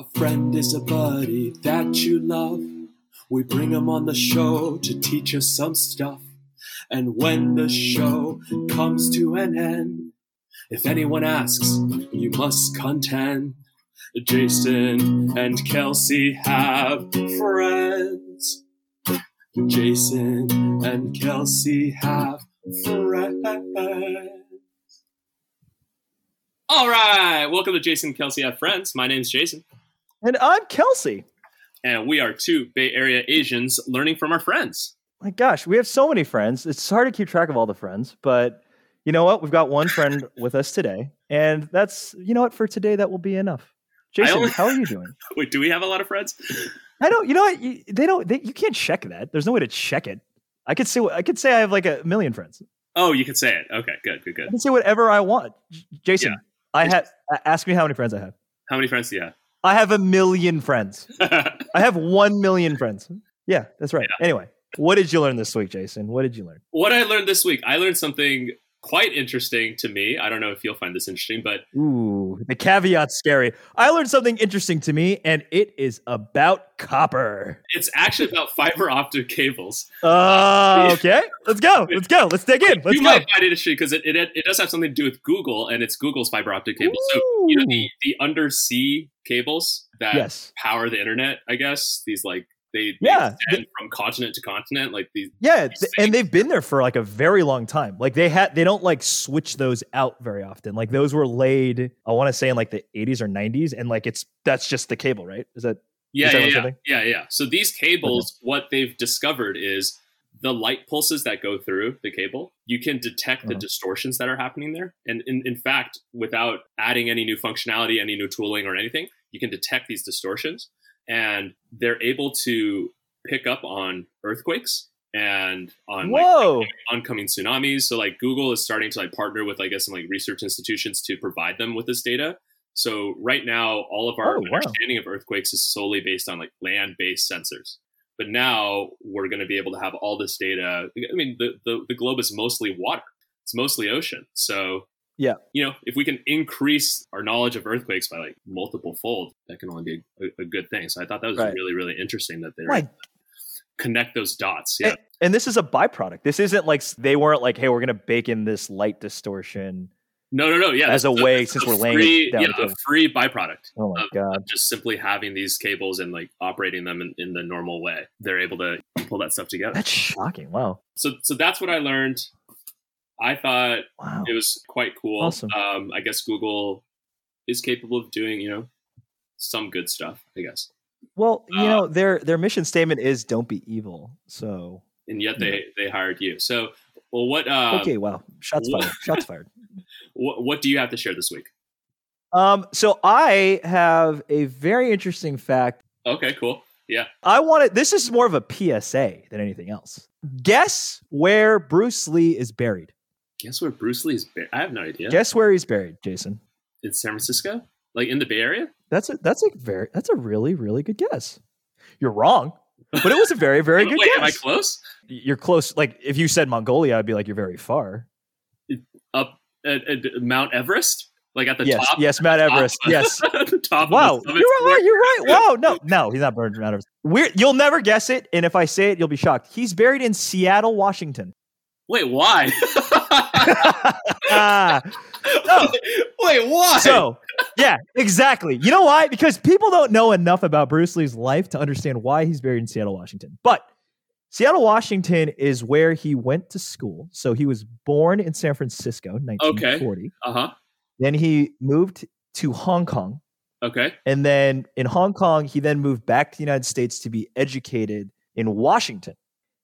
A friend is a buddy that you love. We bring him on the show to teach us some stuff. And when the show comes to an end, if anyone asks, you must contend. Jason and Kelsey have friends. Jason and Kelsey have friends. All right, welcome to Jason Kelsey Have Friends. My name's Jason, And I'm Kelsey. and we are two Bay Area Asians learning from our friends. My gosh, we have so many friends. It's hard to keep track of all the friends, but you know what? We've got one friend with us today, and that's you know what for today that will be enough. Jason, only- how are you doing? Wait, do we have a lot of friends? I don't. You know what? You, they don't. They, you can't check that. There's no way to check it. I could say. I could say I have like a million friends. Oh, you can say it. Okay, good, good, good. I can say whatever I want. Jason, Yeah. I have. Ask me how many friends I have. How many friends do you I have a million friends. I have one million friends. Yeah, that's right. Anyway, what did you learn this week, Jason? What did you learn? what I learned this week, I learned something quite interesting to me. I don't know if you'll find this interesting, but Ooh, the caveat's scary. I learned something interesting to me, and it is about copper. it's actually about fiber optic cables. Uh, okay, let's go. Let's go. Let's dig in. Let's you go. might find it interesting because it, it it does have something to do with Google, and it's Google's fiber optic cable. So you know the the undersea cables that Yes. power the internet. I guess these like they, they Yeah, extend from continent to continent. Like these. Yeah, these th- and they've been there for like a very long time. Like they had, they don't like switch those out very often. Like those were laid, I want to say in like the 80s or 90s, and like it's that's just the cable, right? Is that Yeah, Is that yeah, yeah, yeah, yeah. So these cables, what they've discovered is the light pulses that go through the cable. You can detect the Uh-huh. distortions that are happening there, and in, in fact, without adding any new functionality, any new tooling, or anything, you can detect these distortions, and they're able to pick up on earthquakes and on like whoa? oncoming tsunamis. So like Google is starting to like partner with I guess some like research institutions to provide them with this data. So right now, all of our Oh, wow. understanding of earthquakes is solely based on like land-based sensors. But now we're going to be able to have all this data. I mean, the, the the globe is mostly water. It's mostly ocean. So Yeah. you know, if we can increase our knowledge of earthquakes by like multiple fold, that can only be a, a good thing. So I thought that was Right. really really interesting that they My connect those dots. Yeah. And, and this is a byproduct. This isn't like they weren't like, hey, we're gonna bake in this light distortion No, no, no. Yeah, as a way since we're laying free, down. yeah, to- a free byproduct oh my of- god! just simply having these cables and like operating them in, in the normal way. They're able to pull that stuff together. That's shocking. Wow. So, so that's what I learned. I thought Wow. it was quite cool. Awesome. Um, I guess Google is capable of doing, you know, some good stuff. I guess, Well, you Uh, know, their their mission statement is "Don't be evil." So and yet they they hired you. So, well, what um, okay, wow, shots what- fired. Shots fired. what what do you have to share this week? Um, so I have a very interesting fact. Okay, cool. Yeah. I wanted. This is more of a PSA than anything else. Guess where Bruce Lee is buried. Guess where Bruce Lee is? Ba- I have no idea. Guess where he's buried, Jason. in San Francisco, like in the Bay Area. That's a that's a very that's a really really good guess. You're wrong, but it was a very very good Wait, am I close? You're close. Like if you said Mongolia, I'd be like you're very far. Up at, at Mount Everest, like at the yes, top. yes, Mount top Everest. of- Yes. the top. Wow, of you're right. You're right. Wow, no, no, he's not buried in Mount Everest. We're, you'll never guess it, and if I say it, you'll be shocked. He's buried in Seattle, Washington. Wait, why? Ah, Wait, why? so, yeah, exactly. You know why? Because people don't know enough about Bruce Lee's life to understand why he's buried in Seattle, Washington. But Seattle, Washington is where he went to school. So he was born in San Francisco, 1940. uh huh. Then he moved to Hong Kong. Okay. And then in Hong Kong, he then moved back to the United States to be educated in Washington.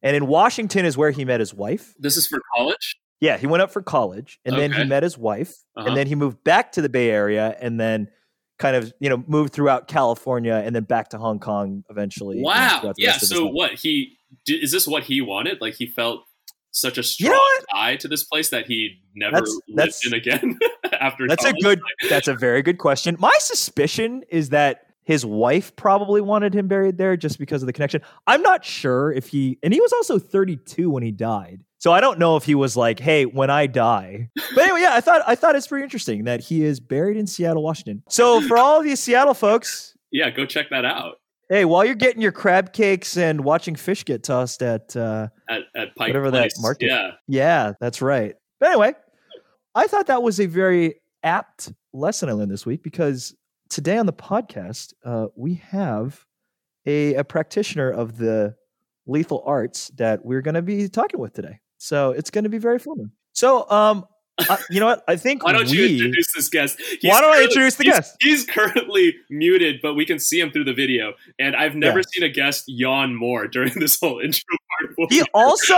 And in Washington is where he met his wife. This is for college. Yeah, he went up for college and then he met his wife. Uh-huh. And then he moved back to the Bay Area and then kind of, you know, moved throughout California and then back to Hong Kong eventually. Wow. Yeah. rest of his So what he did, is this what he wanted? Like he felt such a You strong know tie to this place that he never That's- lived that's- in again after. That's a good that's a very good question. My suspicion is that his wife probably wanted him buried there just because of the connection. I'm not sure if he and he was also 32 when he died. So I don't know if he was like, "Hey, when I die." But anyway, yeah, I thought I thought it's pretty interesting that he is buried in Seattle, Washington. So for all of you Seattle folks, yeah, go check that out Hey, while you're getting your crab cakes and watching fish get tossed at uh, at, at Pike whatever Place. that market, Yeah, yeah, that's right. But anyway, I thought that was a very apt lesson I learned this week because today on the podcast uh, we have a, a practitioner of the lethal arts that we're going to be talking with today. So it's going to be very fun. So, um, I, you know what? I think why don't we, you introduce this guest? He's Why don't I introduce the he's- guest? He's currently muted, but we can see him through the video. And I've never Yeah. seen a guest yawn more during this whole intro part. He also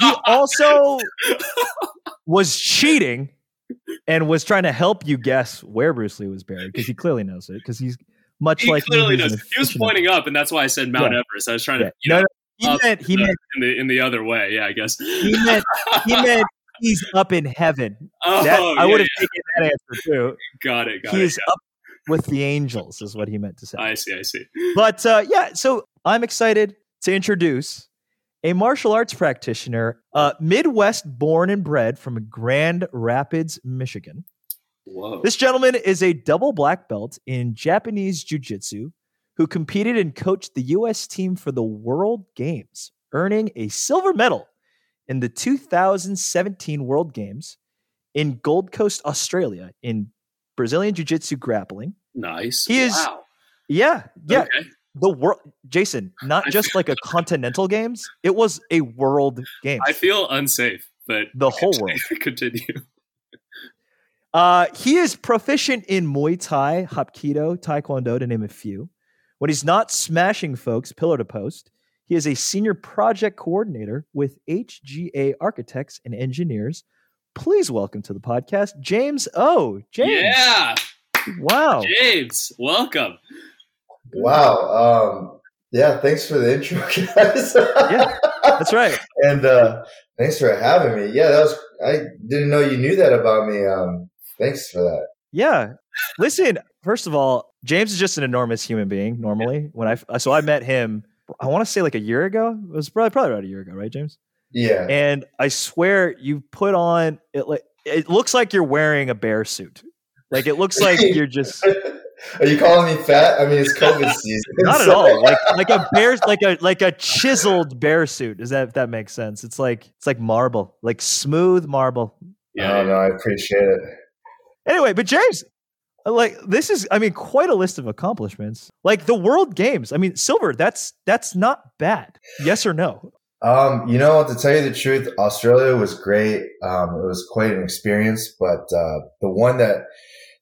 he also was cheating and was trying to help you guess where Bruce Lee was buried because he clearly knows it because he's much He like clearly knows. He was pointing up, and that's why I said Mount Yeah. Everest. I was trying Yeah. to, you No, know, no, he up meant he the- meant in the in the other way. Yeah, I guess. he meant he meant he's up in heaven. oh, That, yeah, I would have yeah. taken that answer too. got it. Got He it. is up with the angels, is what he meant to say. I see. I see. But uh, yeah, so I'm excited to introduce a martial arts practitioner, uh, Midwest born and bred from Grand Rapids, Michigan. Whoa. This gentleman is a double black belt in Japanese Jiu Jitsu who competed and coached the U.S. team for the World Games, earning a silver medal in the 2017 World Games in Gold Coast, Australia, in Brazilian Jiu Jitsu grappling. nice. He is- Wow. Yeah, yeah. Okay. The world, Jason, not I just like a continental games, it was a world game. I feel unsafe, but The whole world. Continue. Uh, he is proficient in Muay Thai, Hapkido, Taekwondo, to name a few. When he's not smashing folks pillar to post, he is a senior project coordinator with HGA Architects and Engineers. Please welcome to the podcast, James O. James. Yeah, Wow. James, welcome. Wow. Um, yeah, thanks for the intro, guys. Yeah. That's right. and uh, thanks for having me. Yeah, that was. I didn't know you knew that about me. Um, thanks for that. Yeah. Listen, first of all, James is just an enormous human being normally. When I so I met him, I want to say like a year ago. It was probably probably about a year ago, right, James? Yeah. And I swear you put on it like it looks like you're wearing a bear suit. Like it looks like you're just Are you calling me fat? I mean, it's COVID season. not at all like like a bear like a like a chiseled bear suit. Is that if that makes sense? It's like it's like marble, like smooth marble. Yeah, Oh no, I appreciate it. Anyway, but James, like this is, I mean, quite a list of accomplishments. Like the World Games. I mean, silver. That's that's not bad. Yes or no? Um, you know, to tell you the truth, Australia was great. Um, it was quite an experience, but uh, the one that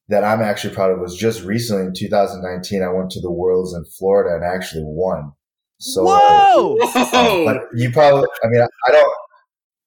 that I'm actually proud of was just recently in 2019. I went to the Worlds in Florida and actually won. So, uh, Whoa! Whoa! but you probably, I mean, I don't,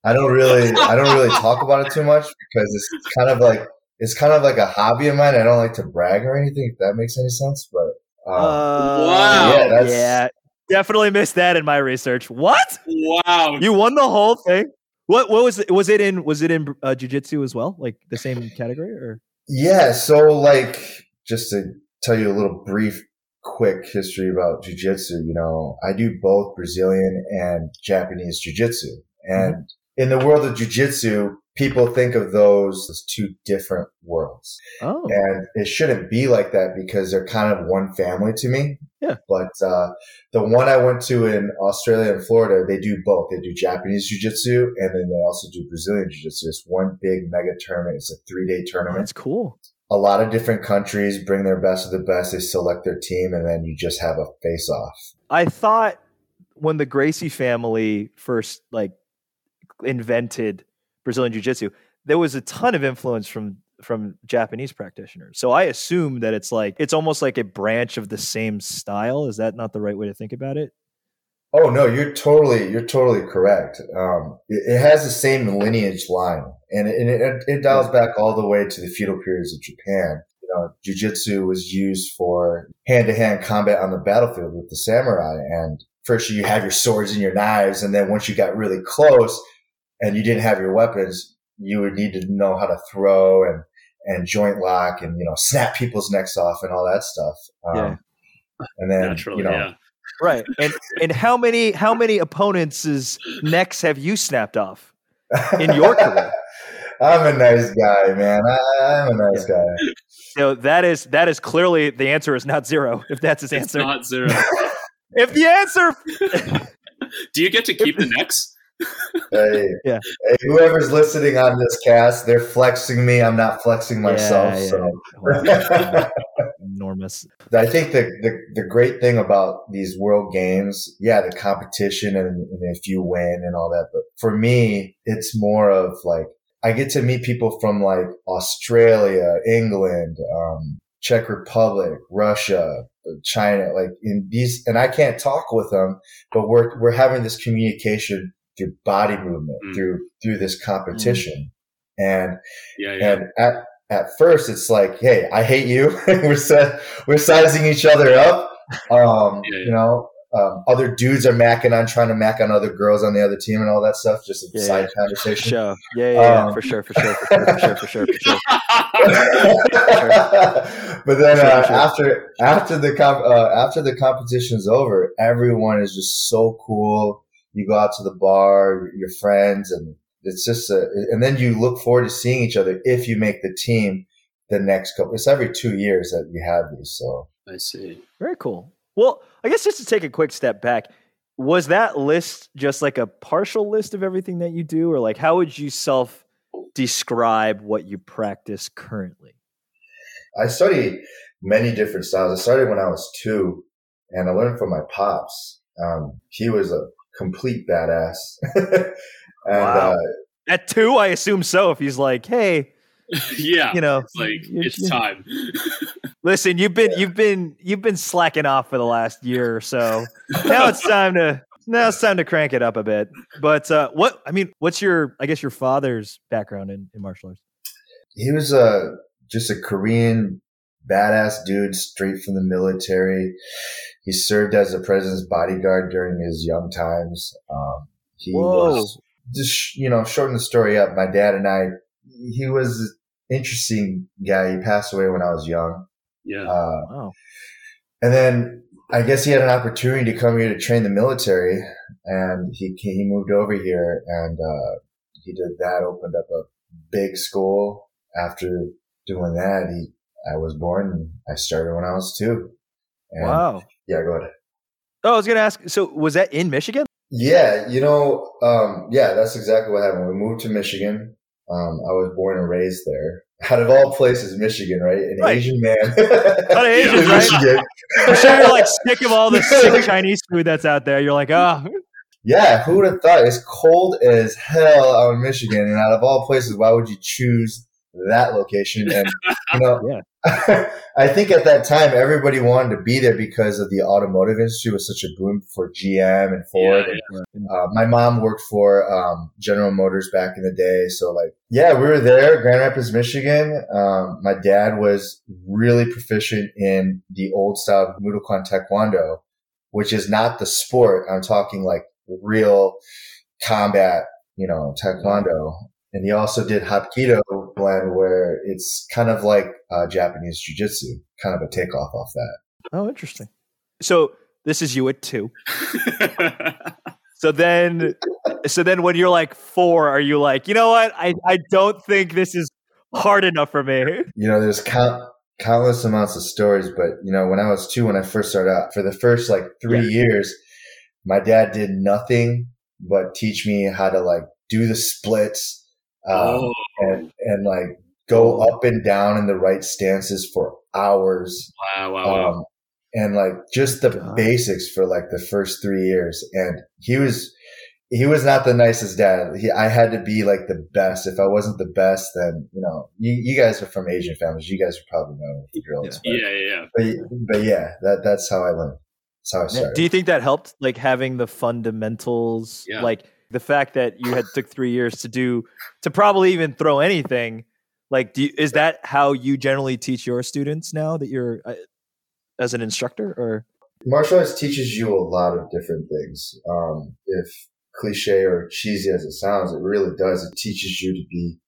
I don't really, I don't really talk about it too much because it's kind of like it's kind of like a hobby of mine. I don't like to brag or anything, if that makes any sense. But um, Uh, Wow. Yeah, that's- yeah, definitely missed that in my research. What? wow. You won the whole thing? What? What was it? Was it in? Was it in uh, jujitsu as well? Like the same category? Or Yeah, so like just to tell you a little brief quick history about jiu-jitsu, you know, I do both Brazilian and Japanese jiu-jitsu. And in the world of jiu-jitsu, people think of those as two different worlds. oh, And it shouldn't be like that because they're kind of one family to me. Yeah. But uh, the one I went to in Australia and Florida, they do both. They do Japanese jiu-jitsu and then they also do Brazilian jiu-jitsu. It's one big mega tournament. It's a three-day tournament that's cool. a lot of different countries bring their best of the best. They select their team, and then you just have a face off. I thought when the Gracie family first like invented Brazilian Jiu-Jitsu, there was a ton of influence from from Japanese practitioners. So I assume that it's like it's almost like a branch of the same style. Is that not the right way to think about it? Oh no, you're totally you're totally correct. Um, it, it has the same lineage line, and it, and it, it dials back all the way to the feudal periods of Japan. You know, jujitsu was used for hand to hand combat on the battlefield with the samurai, and first you have your swords and your knives, and then once you got really close and you didn't have your weapons, you would need to know how to throw and and joint lock and you know snap people's necks off and all that stuff. Um, Yeah. And then Naturally, you know, yeah. Right. And and how many how many opponents' necks have you snapped off? In your career? I'm a nice guy, man. I, am a nice yeah. guy. So that is that is clearly the answer is not zero. If that's his it's answer, not zero. if the answer, do you get to keep the next? Hey, yeah. Hey, whoever's listening on this cast, they're flexing me. I'm not flexing myself. Yeah, yeah. So enormous. I think the, the, the great thing about these world games, yeah, the competition and, and if you win and all that, but for me, it's more of like I get to meet people from like Australia, England, um, Czech Republic, Russia, China, like in these, and I can't talk with them, but we're, we're having this communication through body movement, mm. through, through this competition. Mm. And, yeah, yeah. and at, at first it's like, Hey, I hate you. we're set, we're sizing each other up. Um, yeah, you know, um, other dudes are macking on trying to mac on other girls on the other team and all that stuff. Just a yeah, side yeah. conversation. Sure. Yeah, yeah, um, for sure, for sure, for sure, for sure, for sure, for sure. but then uh, after after the comp, uh, after the competition's over, everyone is just so cool. You go out to the bar, your friends, and it's just a, and then you look forward to seeing each other if you make the team the next couple. It's every two years that we have these. So I see. Very cool. Well, I guess just to take a quick step back, was that list just like a partial list of everything that you do, or like how would you self describe what you practice currently? I study many different styles. I started when I was two, and I learned from my pops. Um, he was a complete badass. and, wow. Uh, At two, I assume so. If he's like, "Hey, yeah, you know, it's like it's time." Listen, you've been you've been you've been slacking off for the last year or so. Now it's time to now it's time to crank it up a bit. But uh, what I mean, what's your I guess your father's background in, in martial arts? He was a uh, just a Korean badass dude straight from the military. He served as the president's bodyguard during his young times. Um, he Whoa. was just you know shorten the story up. My dad and I. He was an interesting guy. He passed away when I was young. Yeah. Uh, wow. And then I guess he had an opportunity to come here to train the military, and he he moved over here, and uh, he did that. Opened up a big school. After doing that, he I was born. and I started when I was two. And wow. Yeah, go ahead. Oh, I was going to ask. So, was that in Michigan? Yeah, you know, um, yeah, that's exactly what happened. We moved to Michigan. Um, I was born and raised there out of all places, Michigan, right? An right. Asian man. Not Asian, right? Michigan. I'm sure you're like sick of all the sick Chinese food that's out there. You're like, oh. Yeah, who would have thought? It's cold as hell out in Michigan, and out of all places, why would you choose that location. And you know, yeah. I think at that time everybody wanted to be there because of the automotive industry was such a boom for GM and Ford. Yeah, and, uh, my mom worked for um, General Motors back in the day, so like, yeah, we were there, Grand Rapids, Michigan. Um, my dad was really proficient in the old style Moo Duk Kwan Taekwondo, which is not the sport. I'm talking like real combat, you know, Taekwondo. And he also did Hapkido blend where it's kind of like uh, Japanese jiu-jitsu, kind of a takeoff off that. Oh, interesting. So this is you at two. so then, so then when you're like four, are you like, you know what? I, I don't think this is hard enough for me. You know, there's count, countless amounts of stories, but you know, when I was two, when I first started out, for the first like three yeah. years, my dad did nothing but teach me how to like do the splits, um, oh. and and like go up and down in the right stances for hours. Wow, wow, wow. Um, and like just the God. basics for like the first three years. And he was he was not the nicest dad. He, I had to be like the best. If I wasn't the best, then you know, you, you guys are from Asian families. You guys would probably know the drills. Yeah, yeah, yeah. But, but yeah, that that's how I learned. That's how I started. Do you think that helped, like having the fundamentals, yeah. like? The fact that you had took three years to do to probably even throw anything like you, is that how you generally teach your students now that you're uh, as an instructor or? Martial arts teaches you a lot of different things. Um, if cliche or cheesy as it sounds it really does. It teaches you to be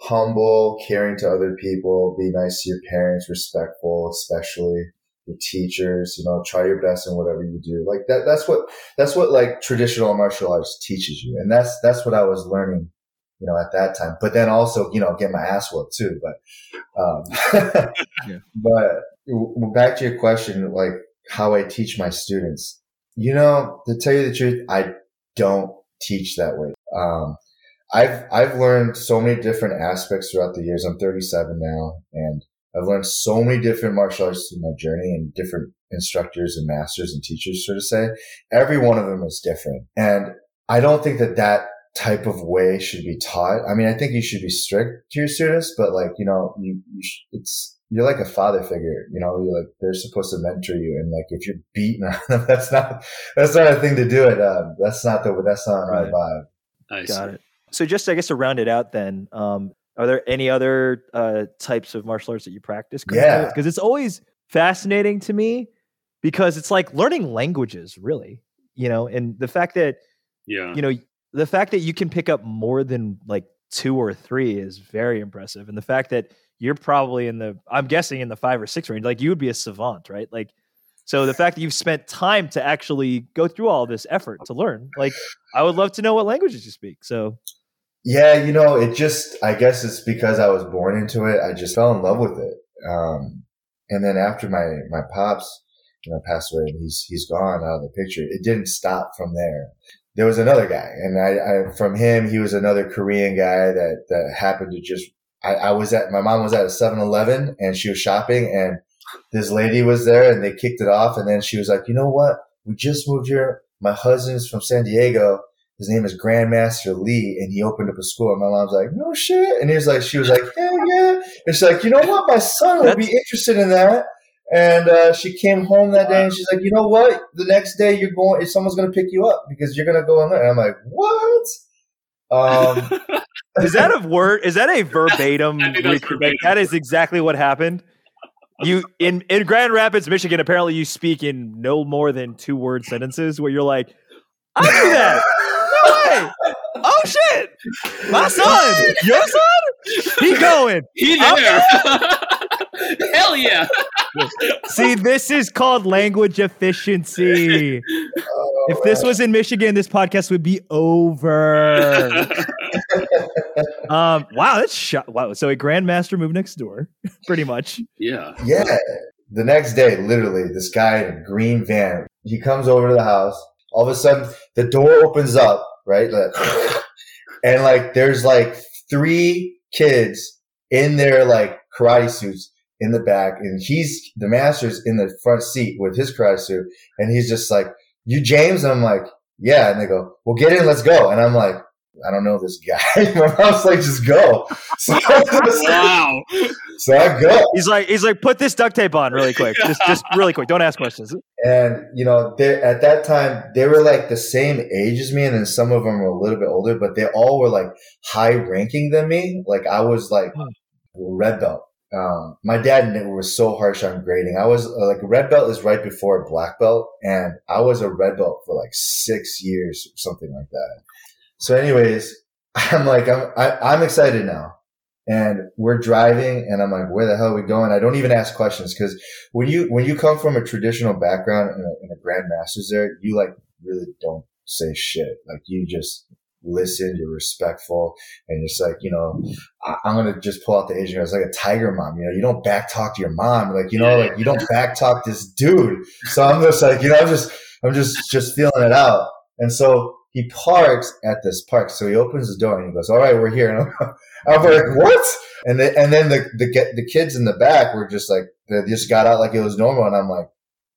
humble caring to other people be nice to your parents respectful especially your teachers, you know, try your best in whatever you do. Like that, that's what, that's what like traditional martial arts teaches you. And that's, that's what I was learning you know, at that time. But then also, you know, get my ass whooped too. But, um, yeah. but back to your question, like how I teach my students, you know, to tell you the truth, I don't teach that way. Um, I've, I've learned so many different aspects throughout the years. I'm 37 now and I've learned so many different martial arts through my journey and different instructors and masters and teachers, so to say. Every one of them is different. And I don't think that that type of way should be taught. I mean, I think you should be strict to your students, but like, you know, you, you sh- it's, you're like a father figure, you know, you're like, they're supposed to mentor you. And like, if you're beating on them, that's not, that's not a thing to do it. Um, that's not the, that's not right. vibe. I Got it. So just, I guess to round it out then, um, are there any other uh, types of martial arts that you practice? Yeah. Because it's always fascinating to me because it's like learning languages, really, you know, and the fact that, yeah, you know, the fact that you can pick up more than like two or three is very impressive. And the fact that you're probably in the, I'm guessing in the five or six range, like you would be a savant, right? Like, so the fact that you've spent time to actually go through all this effort to learn, like, I would love to know what languages you speak. So, yeah, you know, it just, I guess it's because I was born into it. I just fell in love with it. Um, and then after my, my pops, you know, passed away and he's, he's gone out of the picture, it didn't stop from there. There was another guy and I, I from him, he was another Korean guy that, that happened to just, I, I was at, my mom was at a 7-Eleven and she was shopping and this lady was there and they kicked it off. And then she was like, you know what? We just moved here. My husband's from San Diego his name is Grandmaster Lee, and he opened up a school. And my mom's like, no shit. And he was like, she was like, yeah, yeah. And she's like, you know what? My son would be interested in that. And uh, she came home that day and she's like, you know what? The next day you're going, if someone's going to pick you up because you're going to go in there. And I'm like, what? Um, is that a word? Is that a verbatim? verbatim. That is exactly what happened. You in in Grand Rapids, Michigan. Apparently, you speak in no more than two word sentences where you're like, I do that way! Oh shit! My son! Your son? He going. He there. Hell yeah. See, this is called language efficiency. Oh, if this was in Michigan, this podcast would be over. um, wow, that's shot. Wow. So a grandmaster moved next door, pretty much. Yeah. Yeah. The next day, literally, this guy in a green van, he comes over to the house. All of a sudden, the door opens up right? and like, there's like three kids in their like karate suits in the back, and he's the master's in the front seat with his karate suit, and he's just like, "You James?" And I'm like, "Yeah," and they go, "Well, get in, let's go," and I'm like. I don't know this guy. My mom's like, just go. So, wow. So I go. He's like, he's like, put this duct tape on really quick. Just, just really quick. Don't ask questions. And you know, they at that time they were like the same age as me, and then some of them were a little bit older, but they all were like high ranking than me. Like I was like hmm. red belt. Um, my dad was so harsh on grading. I was uh, like red belt is right before black belt, and I was a red belt for like six years or something like that. So, anyways, I'm like, I'm I, am i am excited now and we're driving and I'm like, where the hell are we going? I don't even ask questions because when you, when you come from a traditional background in a, in a grandmaster's there, you like really don't say shit. Like you just listen, you're respectful and it's like, you know, I, am going to just pull out the Asian It's like a tiger mom, you know, you don't back talk to your mom. Like, you know, like you don't back talk this dude. So I'm just like, you know, I'm just, I'm just, just feeling it out. And so he parks at this park. So he opens the door and he goes, all right, we're here. And I'm, I'm like, what? And then, and then the, the, the kids in the back were just like, they just got out like it was normal. And I'm like,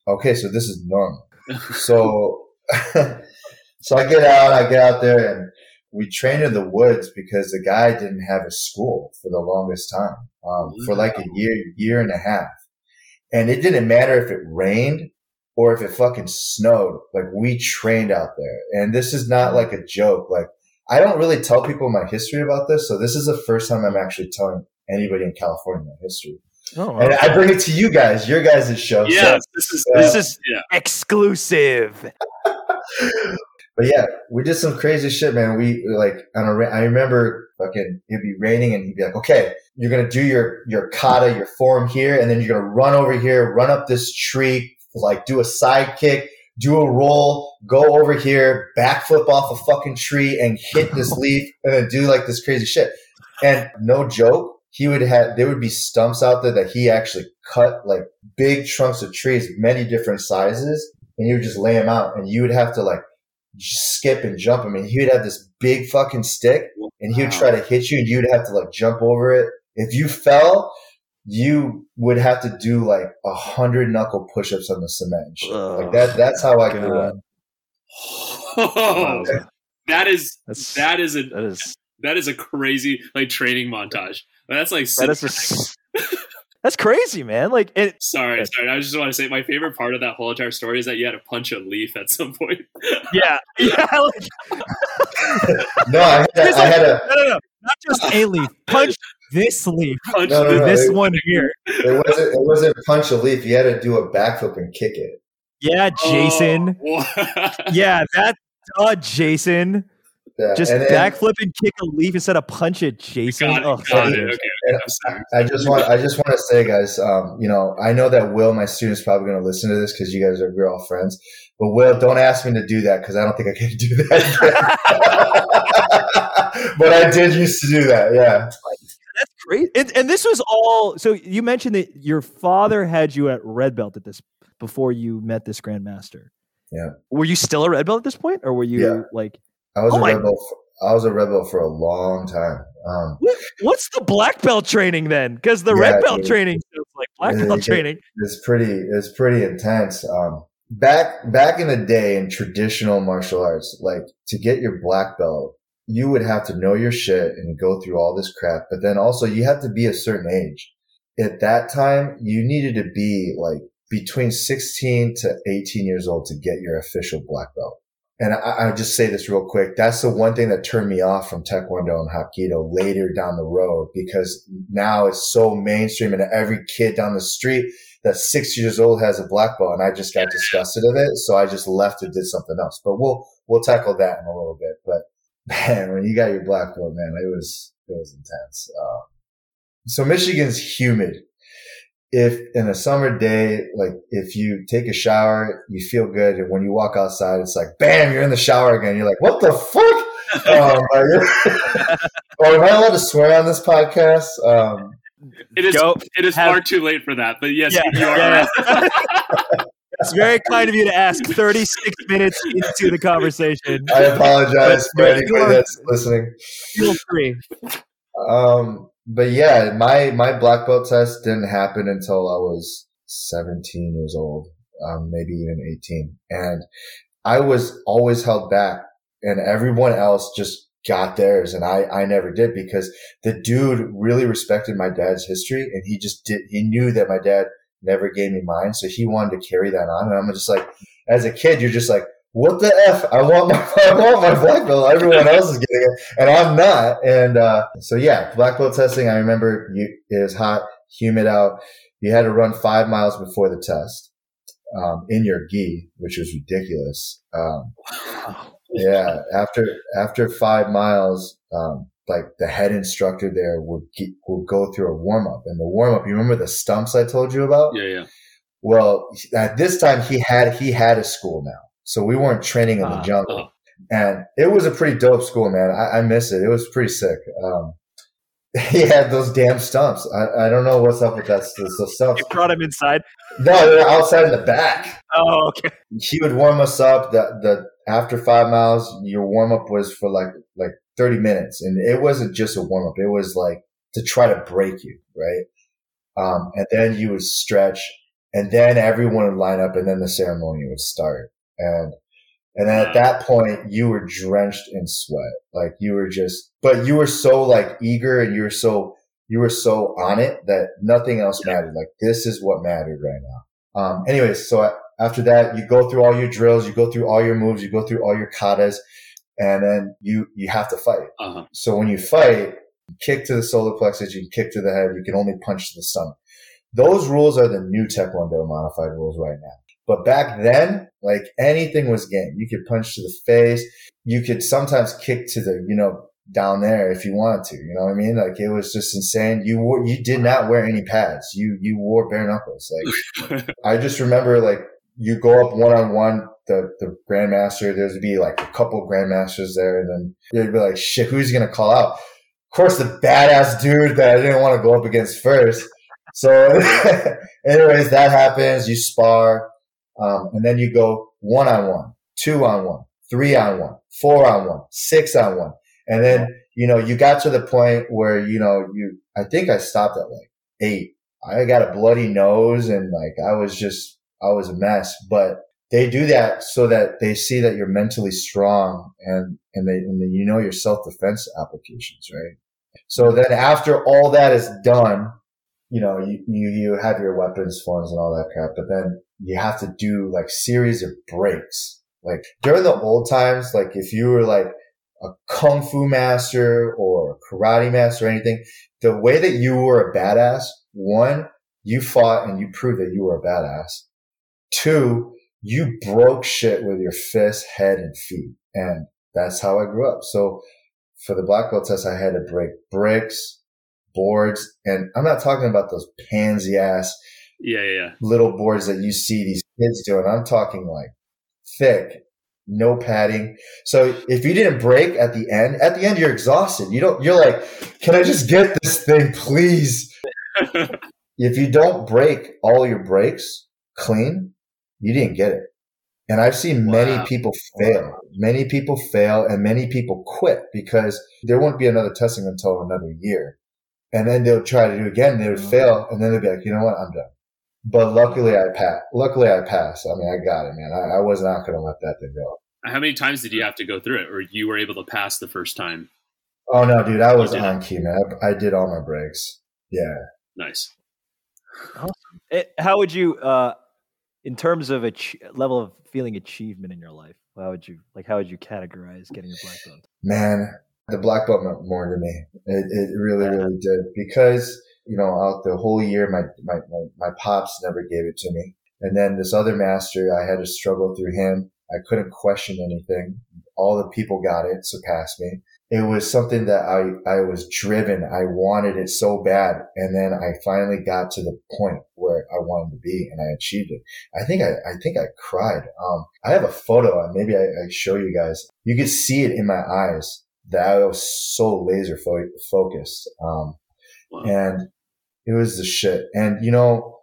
okay, so this is normal. so, so I get out, I get out there and we train in the woods because the guy didn't have a school for the longest time, um, for like a year, year and a half. And it didn't matter if it rained or if it fucking snowed. Like we trained out there. And this is not like a joke. Like I don't really tell people my history about this, so this is the first time I'm actually telling anybody in California my history. Oh, and I bring it to you guys, your guys' show. Yes, so, this is uh, this is yeah. exclusive. but yeah, we did some crazy shit, man. We like on a, I remember fucking it'd be raining and he'd be like, "Okay, you're gonna do your your kata, your form here, and then you're gonna run over here, run up this tree, like do a side kick, do a roll, go over here, backflip off a fucking tree and hit this leaf and then do like this crazy shit. And no joke, he would have, there would be stumps out there that he actually cut like big trunks of trees, many different sizes, and he would just lay them out and you would have to like skip and jump. I and he would have this big fucking stick and he would try to hit you and you'd have to like jump over it. If you fell, you would have to do like a hundred knuckle push-ups on the cement. Oh, like that. That's how I grew up. Oh, that is That's that is a that is that is a crazy like training montage. That's like that is just, that's crazy, man. Like it. sorry, sorry. I just want to say my favorite part of that whole entire story is that you had to punch a leaf at some point. Yeah, yeah. Like, No, I had, It's I like- had a. no, no, no, not just a leaf. Punch this leaf. punch No, no, no. this it- one here. It wasn't. It wasn't punch a leaf. You had to do a backflip and kick it. Yeah, Jason. Oh, Yeah, that uh, Jason. Yeah, Just and then- backflip and kick a leaf instead of punch it, Jason. Got it, Oh, got it. dude. Okay, I'm. I just want I just want to say, guys, um, you know, I know that Will, my student's probably going to listen to this because you guys are we're all friends. But Will, don't ask me to do that because I don't think I can do that. but I did used to do that. Yeah, That's great. And, and this was all. So you mentioned that your father had you at red belt at this before you met this grandmaster. Yeah. Were you still a red belt at this point, or were you Yeah. like? I was Oh a my- rebel. For, I was a rebel for a long time. Um, What, what's the black belt training then? Because the Yeah, red belt dude. training feels like black Yeah, belt yeah. training. it's pretty it's pretty intense um back back in the day in traditional martial arts like to get your black belt you would have to know your shit and go through all this crap but then also you have to be a certain age at that time you needed to be like between 16 to 18 years old to get your official black belt and I, I just say this real quick. That's the one thing that turned me off from Taekwondo and Hapkido later down the road because now it's so mainstream and every kid down the street that's six years old has a black belt and I just got disgusted of it. So I just left and did something else. But we'll, we'll tackle that in a little bit. But man, when you got your black belt, man, it was, it was intense. Uh, so Michigan's humid. If in a summer day, like if you take a shower, you feel good. And when you walk outside, it's like, bam, you're in the shower again. You're like, what the fuck? um, like- oh, am I allowed to swear on this podcast? Um, It is Go. it is have- far too late for that, but yes, Yeah, you are yeah, right. It's very kind of you to ask 36 minutes into the conversation. I apologize for anybody that's listening. Feel free. Um, but yeah, my my black belt test didn't happen until I was 17 years old, um, maybe even 18, and I was always held back, and everyone else just got theirs, and I I never did because the dude really respected my dad's history, and he just did he knew that my dad never gave me mine, so he wanted to carry that on, and I'm just like, as a kid, you're just like. What the f? I want my I want my black belt. Everyone else is getting it, and I'm not. And uh, so yeah, black belt testing. I remember you, it was hot, humid out. You had to run five miles before the test um, in your gi, which was ridiculous. Um, yeah, after after five miles, um, like the head instructor there would ge- would go through a warm up, and the warm up. You remember the stumps I told you about? Yeah, yeah. Well, at this time he had he had a school now, so we weren't training in the Ah, jungle, uh-huh. and it was a pretty dope school, man. I, I miss it. It was pretty sick. Um, he had those damn stumps. I, I don't know what's up with that those those stumps. You brought him inside. No, they're outside in the back. Oh, okay. He would warm us up. The the after five miles, your warm up was for like like thirty minutes, and it wasn't just a warm up. It was like to try to break you, right? Um, and then you would stretch, and then everyone would line up, and then the ceremony would start. And and then at that point, you were drenched in sweat, like you were just, but you were so like eager, and you were so you were so on it that nothing else mattered. Like this is what mattered right now. Um, anyways, so after that, you go through all your drills, you go through all your moves, you go through all your katas, and then you you have to fight. Uh-huh. So when you fight, you kick to the solar plexus, you kick to the head, you can only punch to the stomach. Those rules are the new Taekwondo modified rules right now. But back then, like anything was game. You could punch to the face. You could sometimes kick to the, you know, down there if you wanted to. You know what I mean? Like it was just insane. You wore, you did not wear any pads. You, you wore bare knuckles. Like I just remember like you go up one on one the, the grandmaster, there'd be like a couple grandmasters there and then you'd be like, shit, who's to call out? Of course, the badass dude that I didn't want to go up against first. So anyways, that happens. You spar, um, and then you go one on one, two on one, three on one, four on one, six on one. And then, you know, you got to the point where, you know, you, I think I stopped at like eight. I got a bloody nose and like I was just, I was a mess, but they do that so that they see that you're mentally strong and, and they, and then you know your self defense applications, right? So then after all that is done, you know, you, you, you have your weapons forms and all that crap, but then you have to do like series of breaks. Like during the old times, like if you were like a kung fu master or karate master or anything, the way that you were a badass, one, you fought and you proved that you were a badass. Two, you broke shit with your fist, head, and feet. And that's how I grew up. So for the black belt test, I had to break bricks, boards, and I'm not talking about those pansy ass yeah, yeah, yeah. little boards that you see these kids doing. I'm talking like thick, no padding. So if you didn't break at the end, at the end you're exhausted. You don't. You're like, can I just get this thing, please? if you don't break all your breaks clean, you didn't get it. And I've seen many people fail. Many people fail and many people quit because there won't be another testing until another year. And then they'll try to do it again. They would mm-hmm. fail. And then they'll be like, you know what? I'm done. But luckily I passed. Luckily I passed. I mean, I got it, man. I, I was not going to let that thing go. How many times did you have to go through it or you were able to pass the first time? Oh no, dude. I was on key, man. I, I did all my breaks. Yeah. Nice. Awesome. It, how would you, uh, in terms of a ch- level of feeling achievement in your life, how would you like? How would you categorize getting a black belt? Man, the black belt meant more to me. It, it really, really did because you know out the whole year, my, my my my pops never gave it to me, and then this other master, I had to struggle through him. I couldn't question anything. All the people got it, surpassed me it was something that I, I was driven. I wanted it so bad. And then I finally got to the point where I wanted to be and I achieved it. I think I, I think I cried. Um, I have a photo and maybe I, I show you guys. You could see it in my eyes that I was so laser fo- focused. Um, wow. and it was the shit. And you know,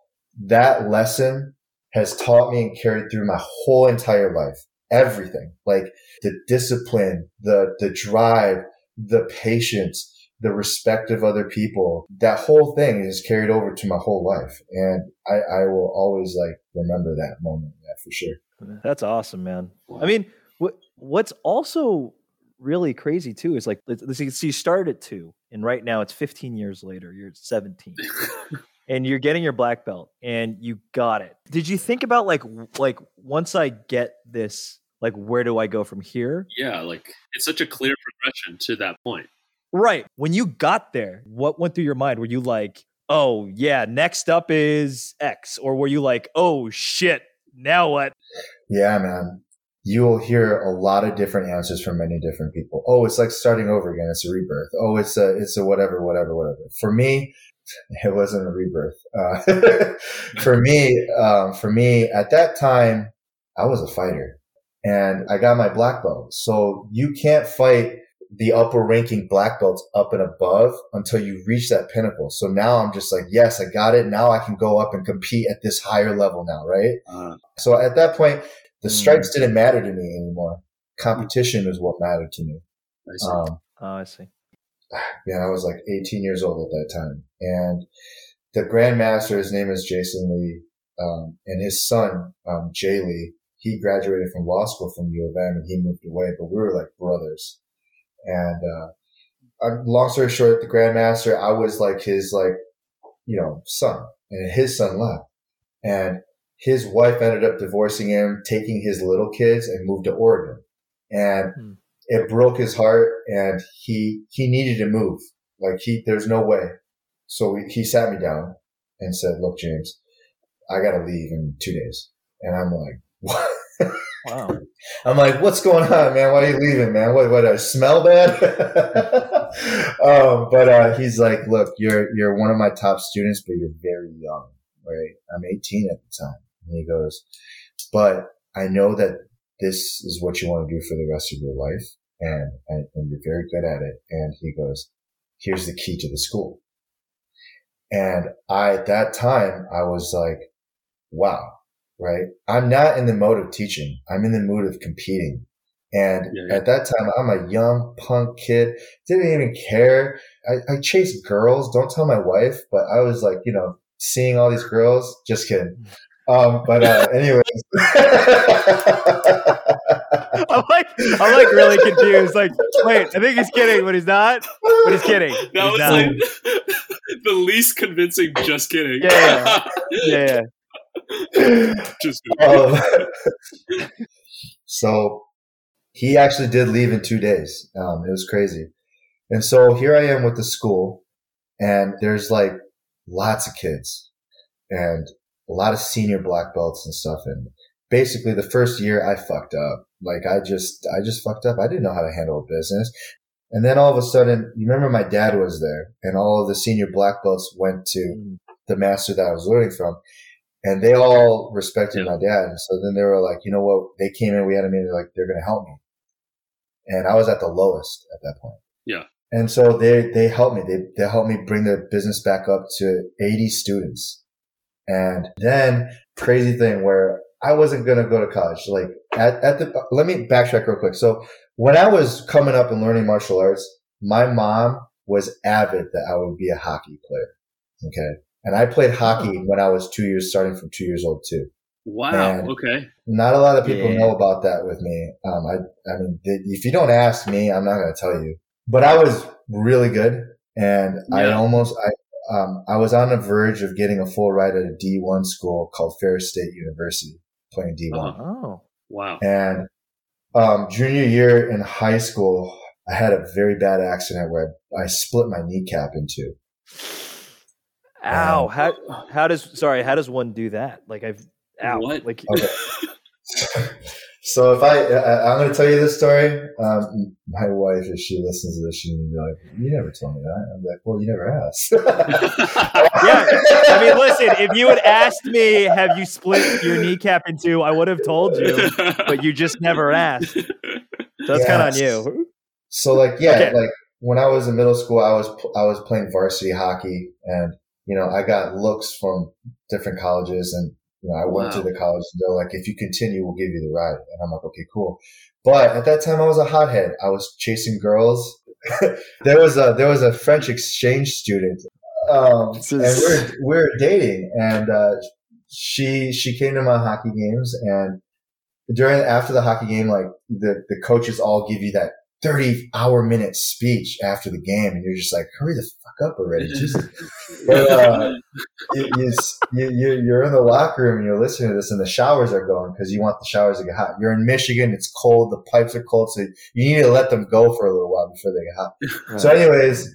that lesson has taught me and carried through my whole entire life everything like the discipline, the, the drive, the patience, the respect of other people. That whole thing is carried over to my whole life. And I, I will always like remember that moment. Yeah, for sure. That's awesome, man. I mean, what, what's also really crazy too is like, let's, let's see, you started at two and right now it's 15 years later, you're 17. and you're getting your black belt and you got it. Did you think about like like once I get this like where do I go from here? Yeah, like it's such a clear progression to that point. Right. When you got there, what went through your mind? Were you like, "Oh, yeah, next up is X," or were you like, "Oh shit, now what?" Yeah, man. You will hear a lot of different answers from many different people. Oh, it's like starting over again. It's a rebirth. Oh, it's a it's a whatever, whatever, whatever. For me, it wasn't a rebirth. Uh, for me, um, for me at that time, I was a fighter, and I got my black belt. So you can't fight the upper ranking black belts up and above until you reach that pinnacle. So now I'm just like, yes, I got it. Now I can go up and compete at this higher level now, right? Uh, so at that point, the stripes mm. didn't matter to me anymore. Competition is what mattered to me. I see. Um, oh, I see. Yeah, I was like 18 years old at that time. And the grandmaster, his name is Jason Lee, um, and his son, um, Jay Lee, he graduated from law school from U of M and he moved away, but we were like brothers. And, uh, long story short, the grandmaster, I was like his, like, you know, son and his son left and his wife ended up divorcing him, taking his little kids and moved to Oregon. And hmm. It broke his heart and he, he needed to move. Like he, there's no way. So he, he sat me down and said, look, James, I got to leave in two days. And I'm like, what? wow. I'm like, what's going on, man? Why are you leaving, man? What, what, I smell bad? um, but, uh, he's like, look, you're, you're one of my top students, but you're very young, right? I'm 18 at the time. And he goes, but I know that this is what you want to do for the rest of your life and, and, and you're very good at it. And he goes, here's the key to the school. And I, at that time, I was like, wow, right? I'm not in the mode of teaching. I'm in the mood of competing. And Yeah, yeah. at that time, I'm a young punk kid, didn't even care. I, I chased girls. Don't tell my wife, but I was like, you know, seeing all these girls. Just kidding. Um, but uh, anyways, I'm like, I'm like really confused. Like, wait, I think he's kidding, but he's not. But he's kidding. That He's was not. like the least convincing. Just kidding. Yeah, yeah, yeah. just kidding. um, so he actually did leave in two days. Um, it was crazy. And so here I am with the school and there's like lots of kids and a lot of senior black belts and stuff. And basically the first year I fucked up. Like I just, I just fucked up. I didn't know how to handle a business. And then all of a sudden, you remember my dad was there and all of the senior black belts went to mm. the master that I was learning from. And they all respected Yeah. my dad. And so then they were like, you know what? They came in, we had a meeting, like, they're going to help me. And I was at the lowest at that point. Yeah. And so they, they helped me. They, they helped me bring the business back up to 80 students. And then crazy thing where I wasn't going to go to college. Like at, at the, let me backtrack real quick. So when I was coming up and learning martial arts, my mom was avid that I would be a hockey player. Okay. And I played hockey when I was two years, starting from two years old too. Wow. And- okay. Not a lot of people Yeah. know about that with me. Um, I, I mean, if you don't ask me, I'm not going to tell you. But I was really good, and I almost, I, um, I was on the verge of getting a full ride at a D1 school called Ferris State University, playing D1. Uh-huh. Oh, Wow. And um, junior year in high school, I had a very bad accident where I, I split my kneecap in two. ow! Um, How how does sorry? How does one do that? Like I've ow! What? Like Okay. so if I, I I'm going to tell you this story. Um, my wife, if she listens to this, she's going to be like, "You never told me that." I'm like, "Well, you never asked." yeah. I mean, listen. If you had asked me, have you split your kneecap in two? I would have told you, but you just never asked. So that's kind of on you. So like yeah, Okay. like when I was in middle school, I was I was playing varsity hockey, and you know I got looks from different colleges, and you know I went to the college, and they're like, if you continue, we'll give you the ride, and I'm like, okay, cool. But at that time, I was a hothead. I was chasing girls. there was a there was a French exchange student, um, and we we're we we're dating, and uh, she she came to my hockey games, and during after the hockey game, like the the coaches all give you that thirty hour minute speech after the game, and you're just like, hurry the fuck up already, Jesus. But, uh, you, you, you, you- you're in the locker room and you're listening to this, and the showers are going because you want the showers to get hot. You're in Michigan; it's cold. The pipes are cold, so you need to let them go for a little while before they get hot. So, anyways,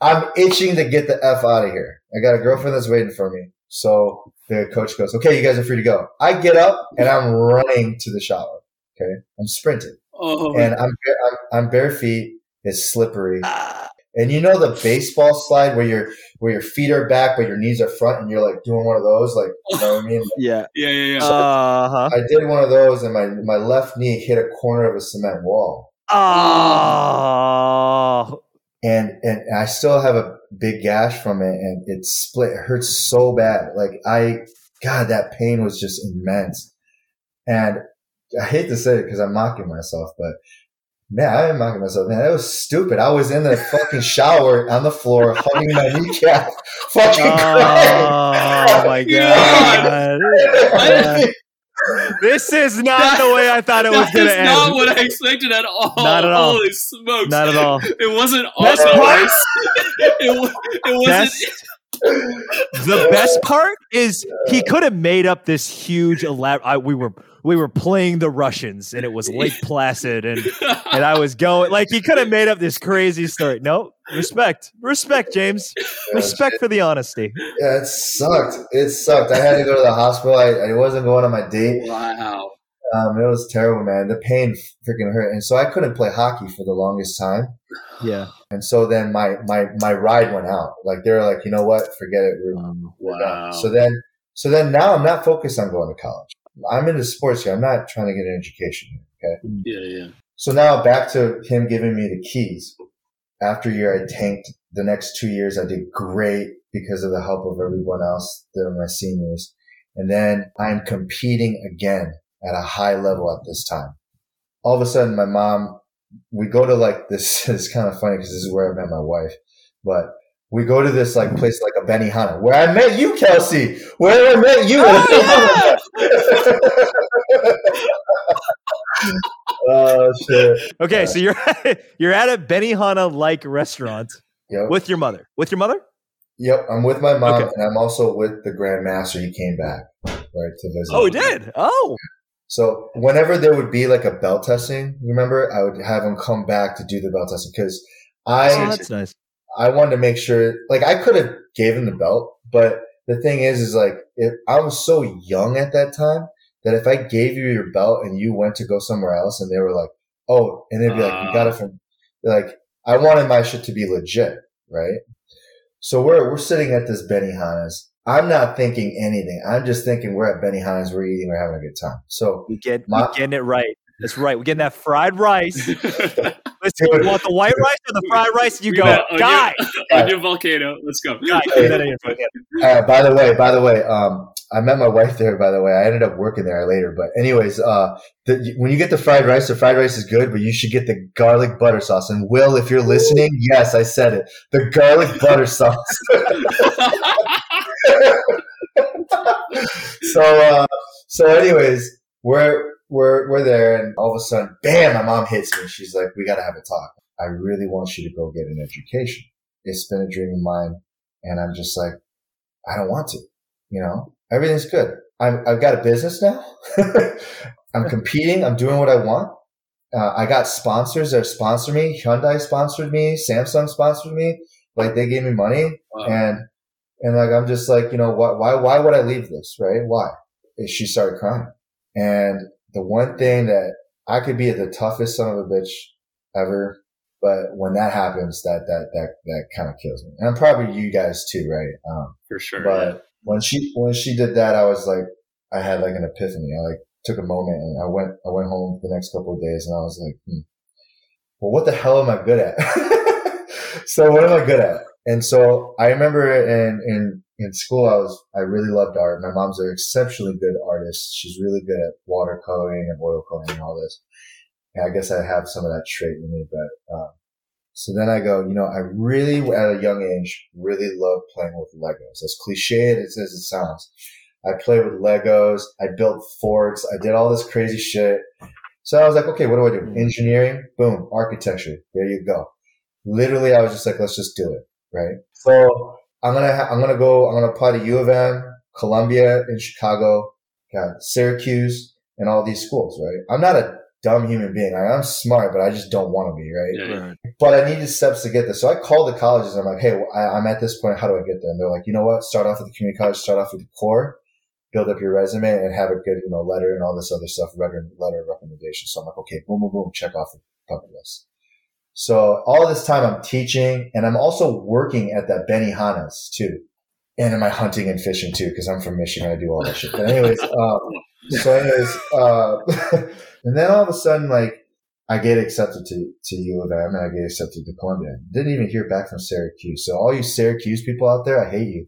I'm itching to get the f out of here. I got a girlfriend that's waiting for me. So the coach goes, "Okay, you guys are free to go." I get up and I'm running to the shower. Okay, I'm sprinting, oh, and I'm I'm, I'm bare feet. It's slippery. Ah. And you know the baseball slide where your where your feet are back but your knees are front and you're like doing one of those, like you know what I mean? Yeah. yeah, yeah, yeah. Uh huh. I did one of those and my my left knee hit a corner of a cement wall. Oh. And and I still have a big gash from it and it split. It hurts so bad. Like I God, that pain was just immense. And I hate to say it because I'm mocking myself, but man, I am mocking myself. Man, that was stupid. I was in the fucking shower on the floor hugging my kneecap. Fucking Oh my God. god. this is not the way I thought it was That going is to not what I expected at all. Not at all. Holy smokes! Not at all. It wasn't Best awesome. part- it, it wasn't. Best, the best part is he could have made up this huge elaborate. We were we were playing the Russians and it was Lake Placid and and I was going like he could have made up this crazy story. No respect, respect, James, respect for the honesty. Yeah, it sucked. It sucked. I had to go to the hospital. I, I wasn't going on my date. wow. Um, it was terrible, man. The pain freaking hurt, and so I couldn't play hockey for the longest time. Yeah. And so then my my my ride went out. Like they were like, you know what? Forget it. We're, we're Wow. done. So then so then now I'm not focused on going to college. I'm into sports here. I'm not trying to get an education. Okay. Mm. Yeah, yeah. So now back to him giving me the keys. After a year, I tanked. The next two years, I did great because of the help of everyone else. That are my seniors. And then I'm competing again at a high level at this time. All of a sudden, my mom, we go to like this, it's kind of funny because this is where I met my wife, but we go to this like place like a Benihana where I met you, Kelsey, where I met you. Oh, oh shit. Okay, so you're you're at a Benihana like restaurant Yep. with your mother. With your mother? Yep. I'm with my mom Okay. and I'm also with the Grand Master. He came back, right, to visit. Oh, he did. Oh, So whenever there would be like a belt testing, remember, I would have him come back to do the belt testing because oh, I that's nice. I wanted to make sure like I could have gave him the belt, but the thing is is like if I was so young at that time that if I gave you your belt and you went to go somewhere else and they were like, oh, and they'd be like, you got it from like I wanted my shit to be legit, right? So we're we're sitting at this Benihana's. I'm not thinking anything. I'm just thinking we're at Benihana's, we're eating, we're having a good time. So We get My- we getting it right. That's right. We're getting that fried rice. Listen, Dude. you want the white rice or the fried rice? You We go, got onion- guy. Onion volcano. Let's go. guy, get that in your fucking- Uh, by the way, by the way, um, I met my wife there. By the way, I ended up working there later. But anyways, uh, the, when you get the fried rice, the fried rice is good, but you should get the garlic butter sauce. And Will, if you're listening, yes, I said it. The garlic butter sauce. so, uh, so anyways, we're we're we're there, and all of a sudden, bam! My mom hits me. She's like, "We got to have a talk. I really want you to go get an education. It's been a dream of mine." And I'm just like, I don't want to. You know, everything's good. I'm, I've got a business now. I'm competing. I'm doing what I want. Uh, I got sponsors that sponsor me. Hyundai sponsored me. Samsung sponsored me. Like they gave me money, Wow. and and like I'm just like, you know, why why why would I leave this? Right? Why? And she started crying. And the one thing that I could be at the toughest son of a bitch ever, but when that happens, that that that that kind of kills me. And I'm probably you guys too, right? Um, For sure. but when she when she did that, I was like, I had like an epiphany. I like took a moment and I went I went home the next couple of days and I was like, hmm, well, what the hell am I good at? so what am I good at? And so I remember in in in school, I was I really loved art. My mom's an exceptionally good artist. She's really good at watercoloring and oil coloring and all this. And I guess I have some of that trait in me, but. Um, so then I go, you know, I really, at a young age, really love playing with Legos. As cliche as it sounds, I played with Legos. I built forts. I did all this crazy shit. So I was like, okay, what do I do? Engineering, boom, architecture. There you go. Literally, I was just like, let's just do it, right? So I'm gonna, ha- I'm gonna go, I'm gonna apply to U of M, Columbia in Chicago, got Syracuse, and all these schools, right? I'm not a dumb human being. I, I'm smart, but I just don't want to be, right? Yeah, yeah. but I needed steps to get this. So I called the colleges. I'm like, hey, well, I, I'm at this point. How do I get there? And they're like, you know what? Start off with the community college. Start off with the core. Build up your resume and have a good, you know, letter and all this other stuff. Letter, letter recommendation. So I'm like, okay, boom, boom, boom. Check off the bucket list. So all this time I'm teaching and I'm also working at that Benihana's too. And am I hunting and fishing too? Cause I'm from Michigan. I do all that shit. But anyways, uh, so anyways, uh, and then all of a sudden, like, I get accepted to, to U of M and I get accepted to Columbia. Didn't even hear back from Syracuse. So all you Syracuse people out there, I hate you.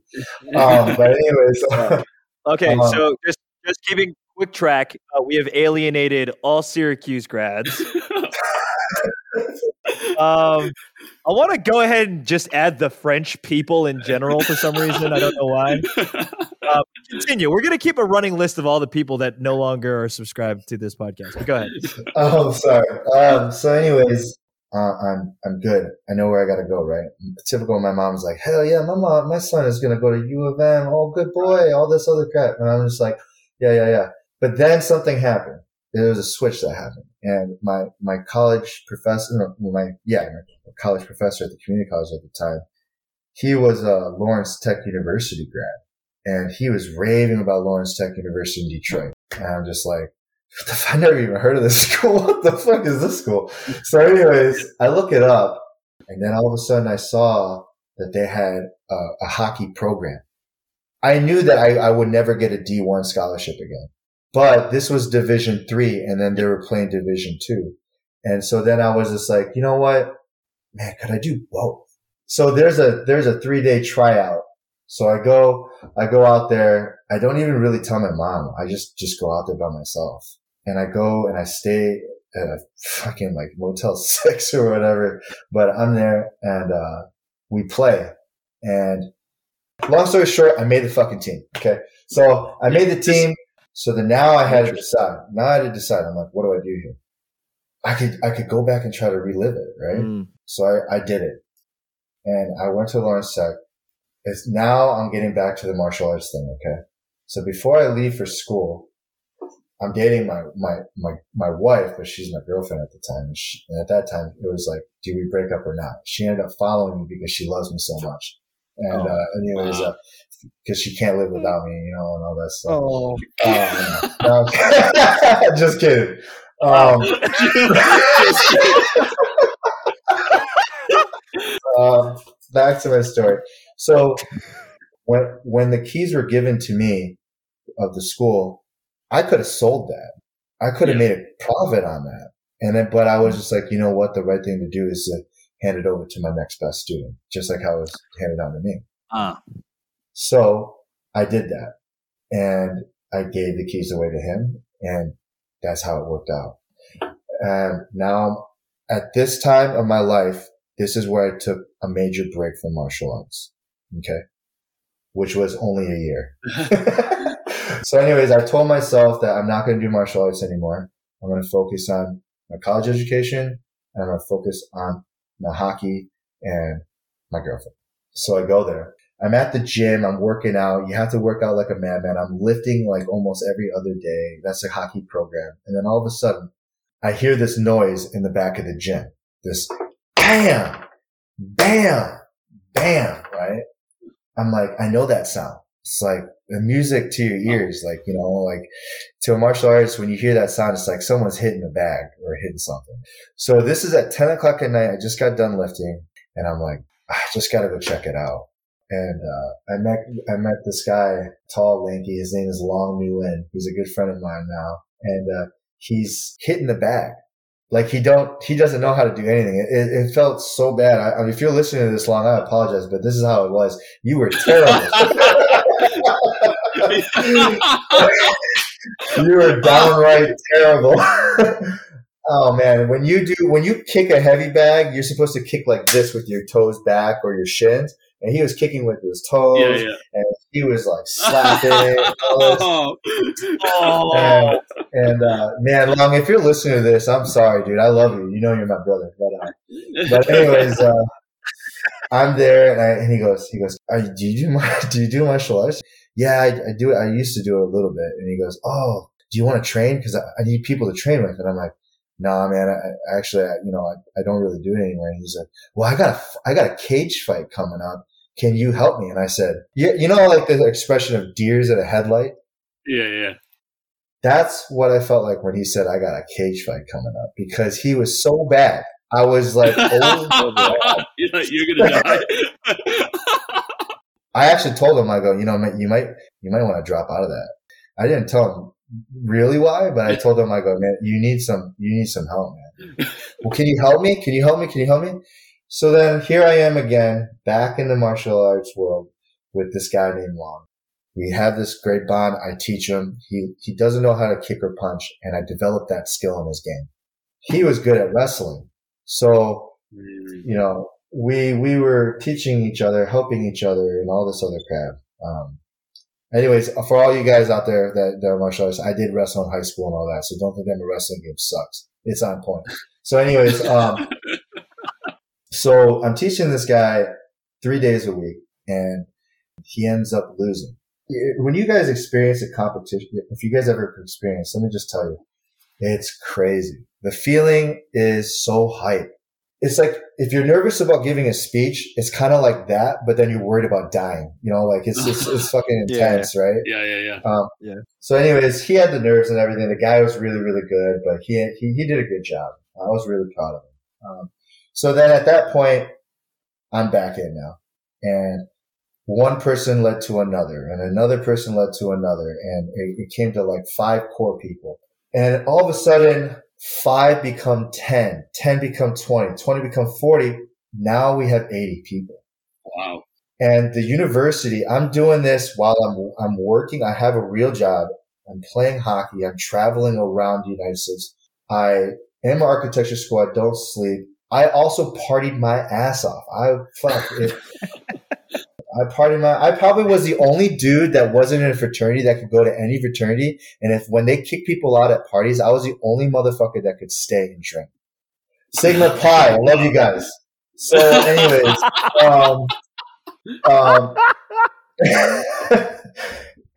Um, but anyways, Okay, Um, so just just keeping quick track, uh, we have alienated all Syracuse grads. Um, I want to go ahead and just add the French people in general for some reason. I don't know why. Uh, continue. We're going to keep a running list of all the people that no longer are subscribed to this podcast. But go ahead. oh, sorry. Um, so anyways, uh, I'm, I'm good. I know where I got to go, right? Typical. My mom's like, hell yeah, my mom, my son is going to go to U of M. Oh, good boy. All this other crap. And I'm just like, yeah, yeah, yeah. But then something happened. There was a switch that happened. And my, my college professor, my, yeah, my college professor at the community college at the time, he was a Lawrence Tech University grad and he was raving about Lawrence Tech University in Detroit. And I'm just like, I never even heard of this school. What the fuck is this school? So anyways, I look it up and then all of a sudden I saw that they had a, a hockey program. I knew that I, I would never get a D1 scholarship again, but this was Division three, and then they were playing Division two, and so then I was just like, you know what, man, could I do both? So there's a there's a three day tryout. So I go I go out there. I don't even really tell my mom. I just just go out there by myself, and I go and I stay at a fucking like Motel Six or whatever. But I'm there, and uh, we play. And long story short, I made the fucking team. Okay, so I made the team. So then now I had to decide. Now I had to decide. I'm like, what do I do here? I could I could go back and try to relive it, right? Mm. So I, I did it, and I went to Lawrence Tech. It's now I'm getting back to the martial arts thing. Okay, so before I leave for school, I'm dating my my my my wife, but she's my girlfriend at the time. And, she, and at that time, it was like, do we break up or not? She ended up following me because she loves me so much. And Oh, uh, anyways, wow. Because she can't live without me, you know, and all that stuff. Oh, Um, no, just kidding. Um, um, back to my story. So when when the keys were given to me of the school, I could have sold that. I could have Yeah. made a profit on that. And then, but I was just like, you know what? The right thing to do is to hand it over to my next best student, just like how it was handed on to me. Ah, So I did that and I gave the keys away to him and that's how it worked out. And now at this time of my life, this is where I took a major break from martial arts. Okay. Which was only a year. so anyways, I told myself that I'm not going to do martial arts anymore. I'm going to focus on my college education and I'm going to focus on my hockey and my girlfriend. So I go there. I'm at the gym. I'm working out. You have to work out like a madman. I'm lifting like almost every other day. That's a hockey program. And then all of a sudden I hear this noise in the back of the gym. This bam, bam, bam, right? I'm like, I know that sound. It's like the music to your ears, like, you know, like to a martial artist, when you hear that sound, it's like someone's hitting a bag or hitting something. So this is at 10 o'clock at night. I just got done lifting and I'm like, ah, I just got to go check it out. And, uh, I met, I met this guy, tall, lanky. His name is Long Nguyen. He's a good friend of mine now. And, uh, he's hitting the bag. Like he don't, he doesn't know how to do anything. It, it, felt so bad. I, I mean, if you're listening to this long, I apologize, but this is how it was. You were terrible. you were downright terrible. oh man, when you do, when you kick a heavy bag, you're supposed to kick like this with your toes back or your shins. And he was kicking with his toes, yeah, yeah. and he was like slapping. and. Oh, And, and uh, man, Long, if you're listening to this, I'm sorry, dude. I love you. You know you're my brother. But, uh, but anyways, uh, I'm there, and, I, and he goes, he goes, Are, you- do you do mar- do you do martial arts? Yeah, I, I do. it. I used to do it a little bit. And he goes, Oh, do you want to train? Because I, I need people to train with. And I'm like, Nah, man. I, actually, I, you know, I, I don't really do it anymore. And he's like, Well, I got a, I got a cage fight coming up. Can you help me? And I said, Yeah, you know, like the expression of deers at a headlight. yeah, yeah. That's what I felt like when he said I got a cage fight coming up because he was so bad. I was like, oh you're, like, you're gonna die. I actually told him, I go, you know, you might, you might want to drop out of that. I didn't tell him really why, but I told him, I go, man, you need some, you need some help, man. well, can you help me? Can you help me? Can you help me? So then here I am again, back in the martial arts world with this guy named Long. We have this great bond. I teach him. He, he doesn't know how to kick or punch and I developed that skill in his game. He was good at wrestling. So you know, we we were teaching each other, helping each other, and all this other crap. Um, anyways, for all you guys out there that, that are martial arts, I did wrestle in high school and all that, so don't think that my wrestling game sucks. It's on point. So, anyways, um, so I'm teaching this guy three days a week, and he ends up losing. When you guys experience a competition, if you guys ever experience, let me just tell you, it's crazy. The feeling is so hype it's like if you're nervous about giving a speech, it's kind of like that, but then you're worried about dying. You know, like it's it's, it's fucking Yeah. intense, right? yeah, yeah, yeah. Um, Yeah. So, anyways, he had the nerves and everything. The guy was really, really good, but he he he did a good job. I was really proud of him. Um, so then at that point, I'm back in now, and one person led to another and another person led to another. And it, it came to like five core people. And all of a sudden, five become 10, 10 become 20, 20 become 40. Now we have 80 people. Wow. And the university, I'm doing this while I'm, I'm working. I have a real job. I'm playing hockey. I'm traveling around the United States. I am architecture school. I don't sleep. I also partied my ass off. I fuck if I partied my. I probably was the only dude that wasn't in a fraternity that could go to any fraternity. And if when they kick people out at parties, I was the only motherfucker that could stay and drink. Sigma Pi, I love you guys. So, anyways, um, um,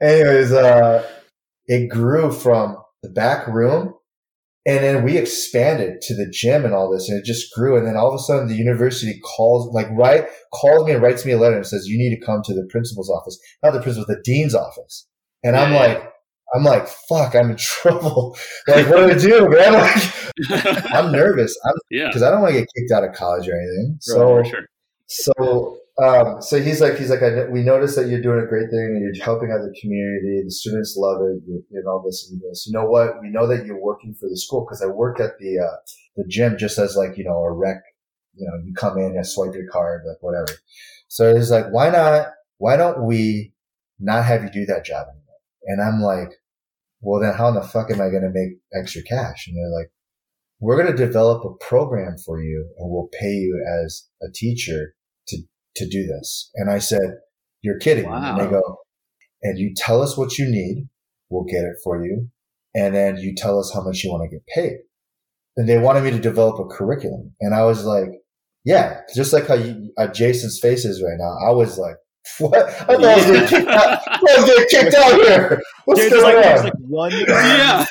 anyways, uh, it grew from the back room and then we expanded to the gym and all this, and it just grew. And then all of a sudden, the university calls, like, right, calls me and writes me a letter and says, "You need to come to the principal's office, not the principal, the dean's office." And I'm like, I'm like, fuck, I'm in trouble. like, what do I do, man? Like, I'm nervous. I'm, yeah, because I don't want to get kicked out of college or anything. So, right, sure. so um, so he's like, he's like, we noticed that you're doing a great thing and you're helping out the community. The students love it and all this and this. You know what? We know that you're working for the school because I work at the, uh, the gym just as like, you know, a rec, you know, you come in and swipe your card, like whatever. So he's like, why not, why don't we not have you do that job anymore? And I'm like, well, then how in the fuck am I going to make extra cash? And they're like, we're going to develop a program for you and we'll pay you as a teacher to do this. And I said, you're kidding. Wow. And they go, and you tell us what you need. We'll get it for you. And then you tell us how much you want to get paid. And they wanted me to develop a curriculum. And I was like, yeah, just like how you, uh, Jason's face is right now. I was like, what? I thought I was getting kicked out. I was getting kicked out here. What's there's going like, on? Like one. yeah.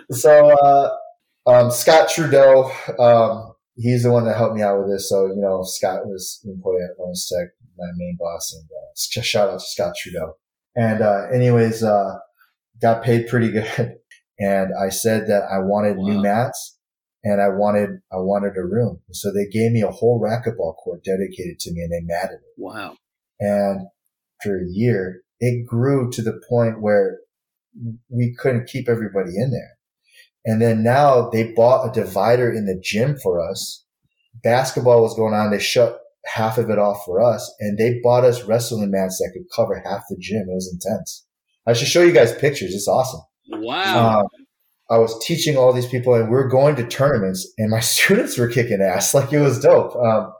so, uh, um, Scott Trudeau, um, he's the one that helped me out with this. So, you know, Scott was an employee at Lawrence Tech, my main boss, and uh, shout out to Scott Trudeau. And, uh, anyways, uh, got paid pretty good. And I said that I wanted wow. new mats and I wanted, I wanted a room. So they gave me a whole racquetball court dedicated to me and they matted it. Wow. And for a year, it grew to the point where we couldn't keep everybody in there. And then now they bought a divider in the gym for us. Basketball was going on. They shut half of it off for us and they bought us wrestling mats that could cover half the gym. It was intense. I should show you guys pictures. It's awesome. Wow. Um, I was teaching all these people and we are going to tournaments and my students were kicking ass. Like it was dope. Um,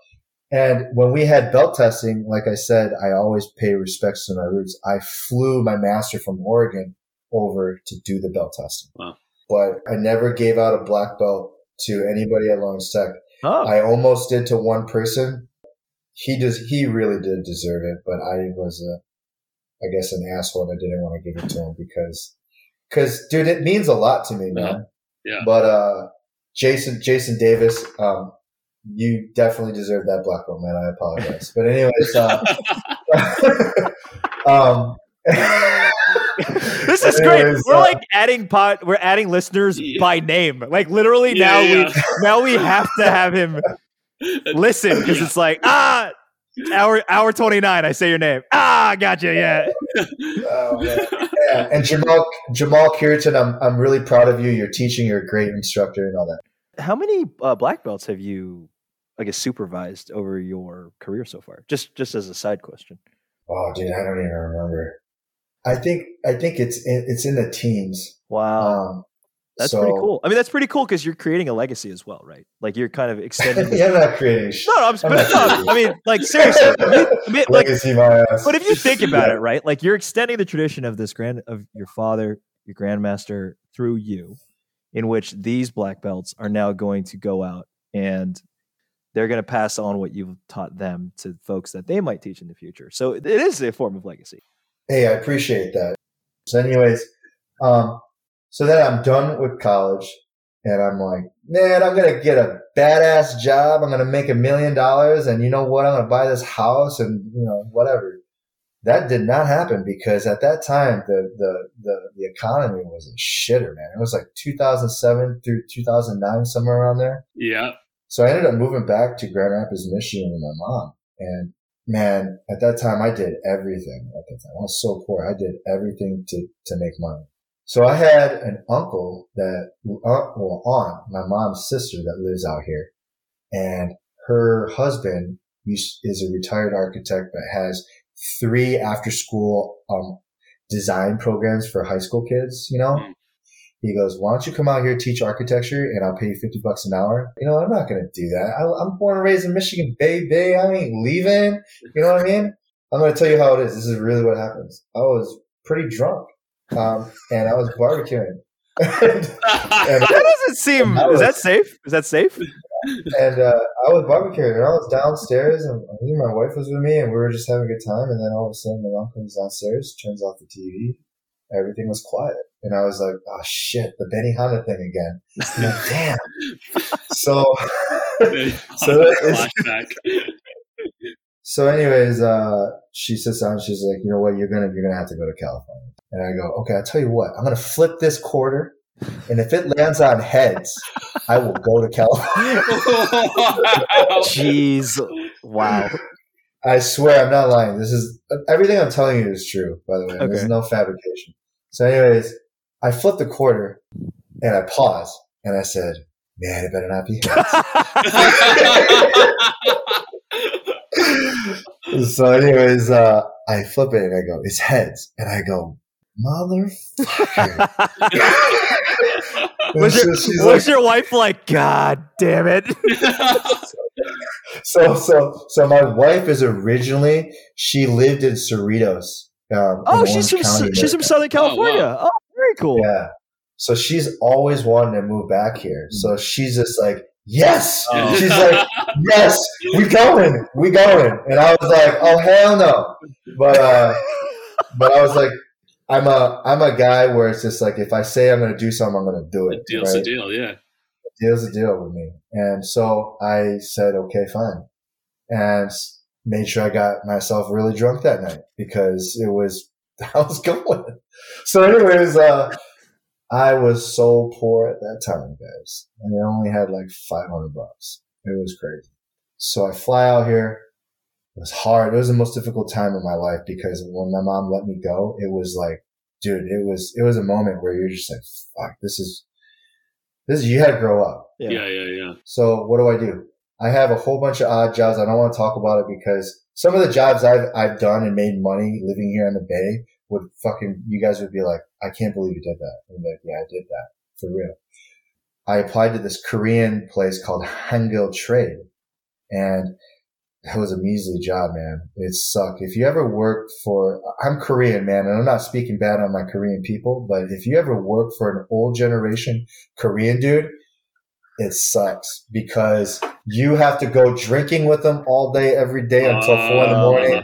and when we had belt testing, like I said, I always pay respects to my roots. I flew my master from Oregon over to do the belt testing. Wow but I never gave out a black belt to anybody at Lawrence Tech. Oh. I almost did to one person. He does. He really did deserve it, but I was a, I guess, an asshole. And I didn't want to give it to him because, because, dude, it means a lot to me, man. Yeah. yeah. But uh, Jason, Jason Davis, um, you definitely deserve that black belt, man. I apologize, but anyways, uh, um, this is great. We're uh, like adding pot. We're adding listeners yeah. by name. Like literally yeah, now yeah. we now we have to have him listen because it's like ah hour hour twenty nine. I say your name. Ah, gotcha. Yeah. oh, yeah. And Jamal Jamal Kiritan, I'm I'm really proud of you. You're teaching. You're a great instructor and all that. How many uh, black belts have you, I guess, supervised over your career so far? Just just as a side question. Oh, dude, I don't even remember. I think I think it's in, it's in the teens. Wow. Um, that's so, pretty cool. I mean, that's pretty cool because you're creating a legacy as well, right? Like you're kind of extending. yeah, I'm not creating. No, no, I'm, I'm but, no, I mean, like seriously, you, mean, like, legacy my ass. But if you think about yeah. it, right? Like you're extending the tradition of this grand of your father, your grandmaster, through you, in which these black belts are now going to go out and they're going to pass on what you've taught them to folks that they might teach in the future. So it is a form of legacy. Hey, I appreciate that. So, anyways, um, so then I'm done with college and I'm like, man, I'm going to get a badass job. I'm going to make a million dollars. And you know what? I'm going to buy this house and, you know, whatever. That did not happen because at that time, the, the, the, the economy was a shitter, man. It was like 2007 through 2009, somewhere around there. Yeah. So I ended up moving back to Grand Rapids, Michigan with my mom. And man, at that time, I did everything at that time. I was so poor. I did everything to, to make money. So I had an uncle that, uh, well, aunt, my mom's sister that lives out here and her husband is a retired architect that has three after school, um, design programs for high school kids, you know? He goes, why don't you come out here, teach architecture and I'll pay you 50 bucks an hour? You know, I'm not going to do that. I, am born and raised in Michigan, baby. I ain't leaving. You know what I mean? I'm going to tell you how it is. This is really what happens. I was pretty drunk. Um, and I was barbecuing. and, and that doesn't seem, was, is that safe? Is that safe? and uh, I was barbecuing, and I was downstairs, and I think my wife was with me, and we were just having a good time. And then all of a sudden, my mom comes downstairs, turns off the TV, everything was quiet, and I was like, "Oh shit, the Benny Benihana thing again." Like, Damn. so, so So, anyways, uh, she sits down. She's like, "You know what? You're gonna you're gonna have to go to California." And I go, "Okay, I'll tell you what. I'm gonna flip this quarter." And if it lands on heads, I will go to California. Jeez. Wow. I swear I'm not lying. This is everything I'm telling you is true, by the way. Okay. There's no fabrication. So, anyways, I flipped the quarter and I paused and I said, Man, it better not be heads. so, anyways, uh, I flip it and I go, It's heads. And I go, Motherfucker. was your, was like, your wife like, God damn it? so, so, so my wife is originally, she lived in Cerritos. Um, oh, she's from, County, she's from Southern California. Oh, wow. Very cool. Yeah. So she's always wanted to move back here. So she's just like, yes. Oh. She's like, yes, we going, we going. And I was like, oh hell no. But uh, but I was like, I'm a I'm a guy where it's just like if I say I'm going to do something, I'm going to do it. A deal's right? a deal, yeah. A deal's a deal with me, and so I said, okay, fine, and made sure I got myself really drunk that night because it was I was going. So, anyways, uh, I was so poor at that time, guys, and I only had like 500 bucks. It was crazy. So I fly out here it was hard. It was the most difficult time of my life because when my mom let me go, it was like, dude, it was, it was a moment where you're just like, fuck, this is, this is, you had to grow up. Yeah. yeah, yeah, yeah. So what do I do? I have a whole bunch of odd jobs. I don't want to talk about it because some of the jobs I've, I've done and made money living here in the Bay would fucking, you guys would be like, I can't believe you did that. And like, yeah, I did that for real. I applied to this Korean place called Hangul Trade and that was a measly job, man. It sucked. If you ever worked for, I'm Korean, man, and I'm not speaking bad on my Korean people, but if you ever work for an old generation Korean dude, it sucks because you have to go drinking with them all day, every day until uh, four in the morning.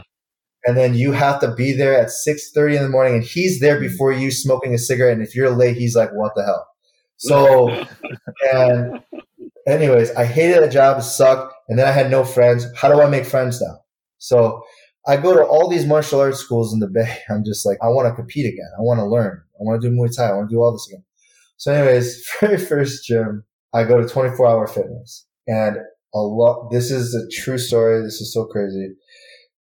And then you have to be there at 6.30 in the morning and he's there before you smoking a cigarette. And if you're late, he's like, what the hell? So, and anyways, I hated the job. It sucked. And then I had no friends. How do I make friends now? So I go to all these martial arts schools in the Bay. I'm just like, I want to compete again. I want to learn. I want to do Muay Thai. I want to do all this again. So anyways, very first gym, I go to 24 hour fitness and a lot, this is a true story. This is so crazy.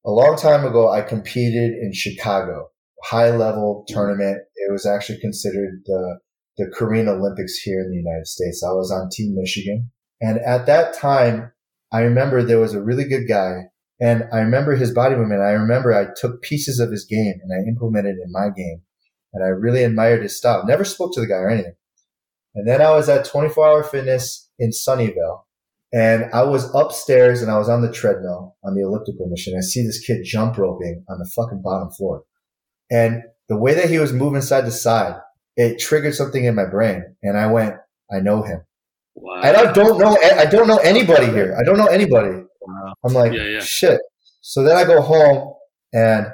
A long time ago, I competed in Chicago, high level tournament. It was actually considered the the Korean Olympics here in the United States. I was on Team Michigan. And at that time, I remember there was a really good guy and I remember his body movement. I remember I took pieces of his game and I implemented in my game. And I really admired his style. Never spoke to the guy or anything. And then I was at 24 hour fitness in Sunnyvale and I was upstairs and I was on the treadmill on the elliptical machine. I see this kid jump roping on the fucking bottom floor. And the way that he was moving side to side, it triggered something in my brain and I went, I know him. Wow. And I don't know, I don't know anybody here. I don't know anybody. Wow. I'm like, yeah, yeah. shit. So then I go home and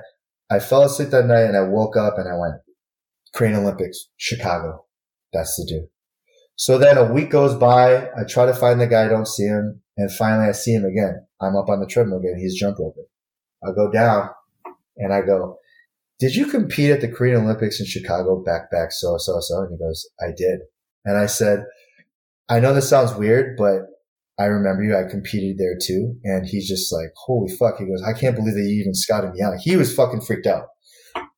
I fell asleep that night and I woke up and I went, Korean Olympics, Chicago. That's the dude. So then a week goes by. I try to find the guy. I don't see him. And finally I see him again. I'm up on the treadmill again. He's jump roping. I go down and I go, did you compete at the Korean Olympics in Chicago back, back, so, so, so? And he goes, I did. And I said, I know this sounds weird, but I remember you. I competed there too. And he's just like, holy fuck. He goes, I can't believe that you even scouted me out. He was fucking freaked out.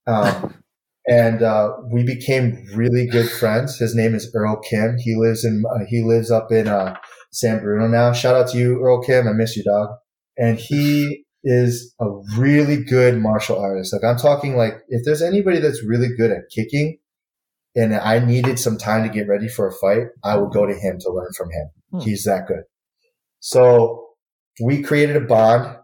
Um, and, uh, we became really good friends. His name is Earl Kim. He lives in, uh, he lives up in, uh, San Bruno now. Shout out to you, Earl Kim. I miss you, dog. And he is a really good martial artist. Like I'm talking like if there's anybody that's really good at kicking and I needed some time to get ready for a fight, I would go to him to learn from him. Hmm. He's that good. So we created a bond,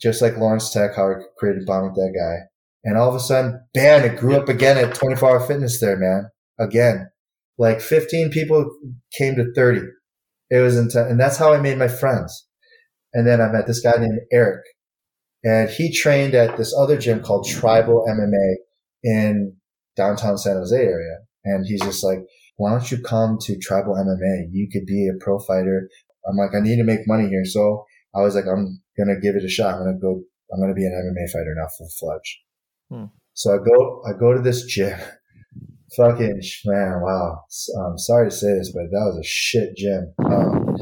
just like Lawrence Tech, how I created a bond with that guy. And all of a sudden, bam, it grew up again at 24 hour fitness there, man. Again, like 15 people came to 30. It was intense. And that's how I made my friends. And then I met this guy named Eric and he trained at this other gym called Tribal MMA in downtown San Jose area. And he's just like, why don't you come to Tribal MMA? You could be a pro fighter. I'm like, I need to make money here. So I was like, I'm going to give it a shot. I'm going to go, I'm going to be an MMA fighter now full fledged. Hmm. So I go, I go to this gym. Fucking man, wow. I'm sorry to say this, but that was a shit gym. Um,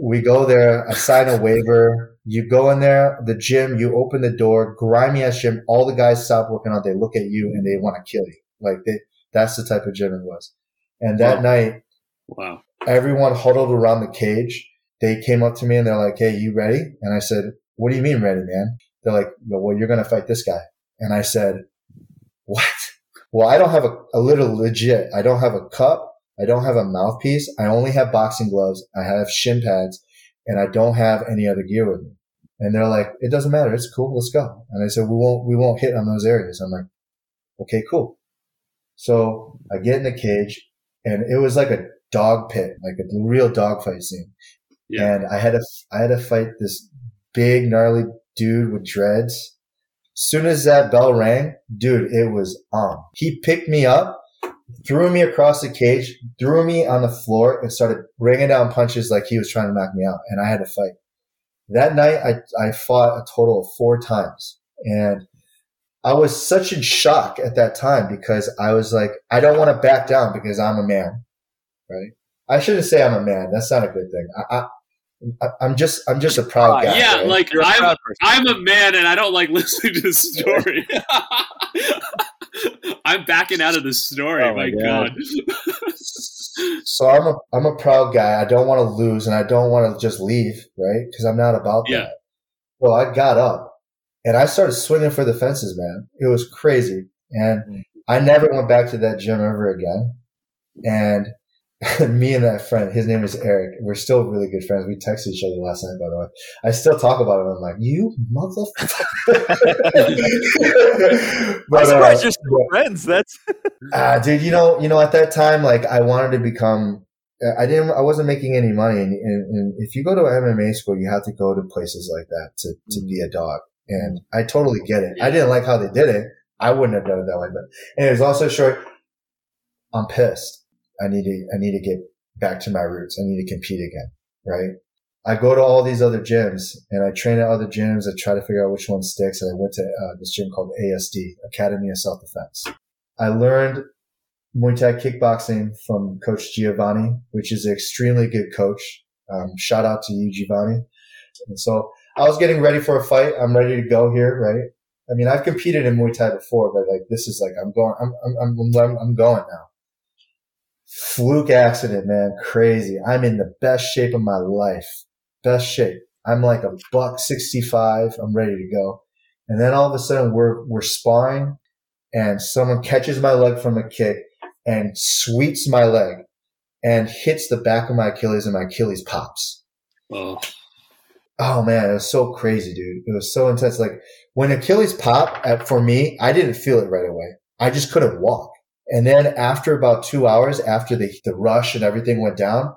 we go there, I sign a waiver. You go in there, the gym, you open the door, grimy ass gym. All the guys stop working out. They look at you and they want to kill you. Like they, that's the type of gym it was. And that wow. night, wow, everyone huddled around the cage. They came up to me and they're like, Hey, you ready? And I said, what do you mean ready, man? They're like, well, you're going to fight this guy. And I said, what? Well, I don't have a, a little legit. I don't have a cup. I don't have a mouthpiece. I only have boxing gloves. I have shin pads and I don't have any other gear with me. And they're like, it doesn't matter. It's cool. Let's go. And I said, we won't, we won't hit on those areas. I'm like, okay, cool. So I get in the cage and it was like a dog pit, like a real dog fight scene. Yeah. And I had to, I had to fight this big gnarly dude with dreads. Soon as that bell rang, dude, it was on. He picked me up threw me across the cage, threw me on the floor, and started bringing down punches like he was trying to knock me out. And I had to fight. That night, I, I fought a total of four times. And I was such in shock at that time because I was like, I don't want to back down because I'm a man, right? I shouldn't say I'm a man. That's not a good thing. I, I, am just I'm just a proud guy. Yeah, right? like I'm I'm a man and I don't like listening to this story. I'm backing out of the story. Oh my, my god. god. so I'm a I'm a proud guy. I don't want to lose, and I don't want to just leave, right? Because I'm not about yeah. that. Well, I got up and I started swinging for the fences, man. It was crazy, and mm-hmm. I never went back to that gym ever again. And me and that friend, his name is Eric. We're still really good friends. We texted each other last night, by the way. I still talk about him. I'm like, you motherfucker. but, uh, you're still friends. That's uh, dude. You know, you know, at that time, like, I wanted to become. I didn't. I wasn't making any money, and, and, and if you go to MMA school, you have to go to places like that to to mm-hmm. be a dog. And I totally get it. I didn't like how they did it. I wouldn't have done it that way. But and it was also short. I'm pissed I need to, I need to get back to my roots. I need to compete again. Right. I go to all these other gyms and I train at other gyms. I try to figure out which one sticks. And I went to uh, this gym called ASD, Academy of Self Defense. I learned Muay Thai kickboxing from Coach Giovanni, which is an extremely good coach. Um, shout out to you, Giovanni. And so I was getting ready for a fight. I'm ready to go here, right? I mean, I've competed in Muay Thai before, but like this is like I'm going, I'm I'm I'm, I'm going now fluke accident, man. Crazy. I'm in the best shape of my life. Best shape. I'm like a buck 65. I'm ready to go. And then all of a sudden we're, we're sparring and someone catches my leg from a kick and sweeps my leg and hits the back of my Achilles and my Achilles pops. Oh. Oh man, it was so crazy, dude. It was so intense. Like when Achilles pop at, for me, I didn't feel it right away. I just couldn't walk. And then after about two hours, after the, the rush and everything went down,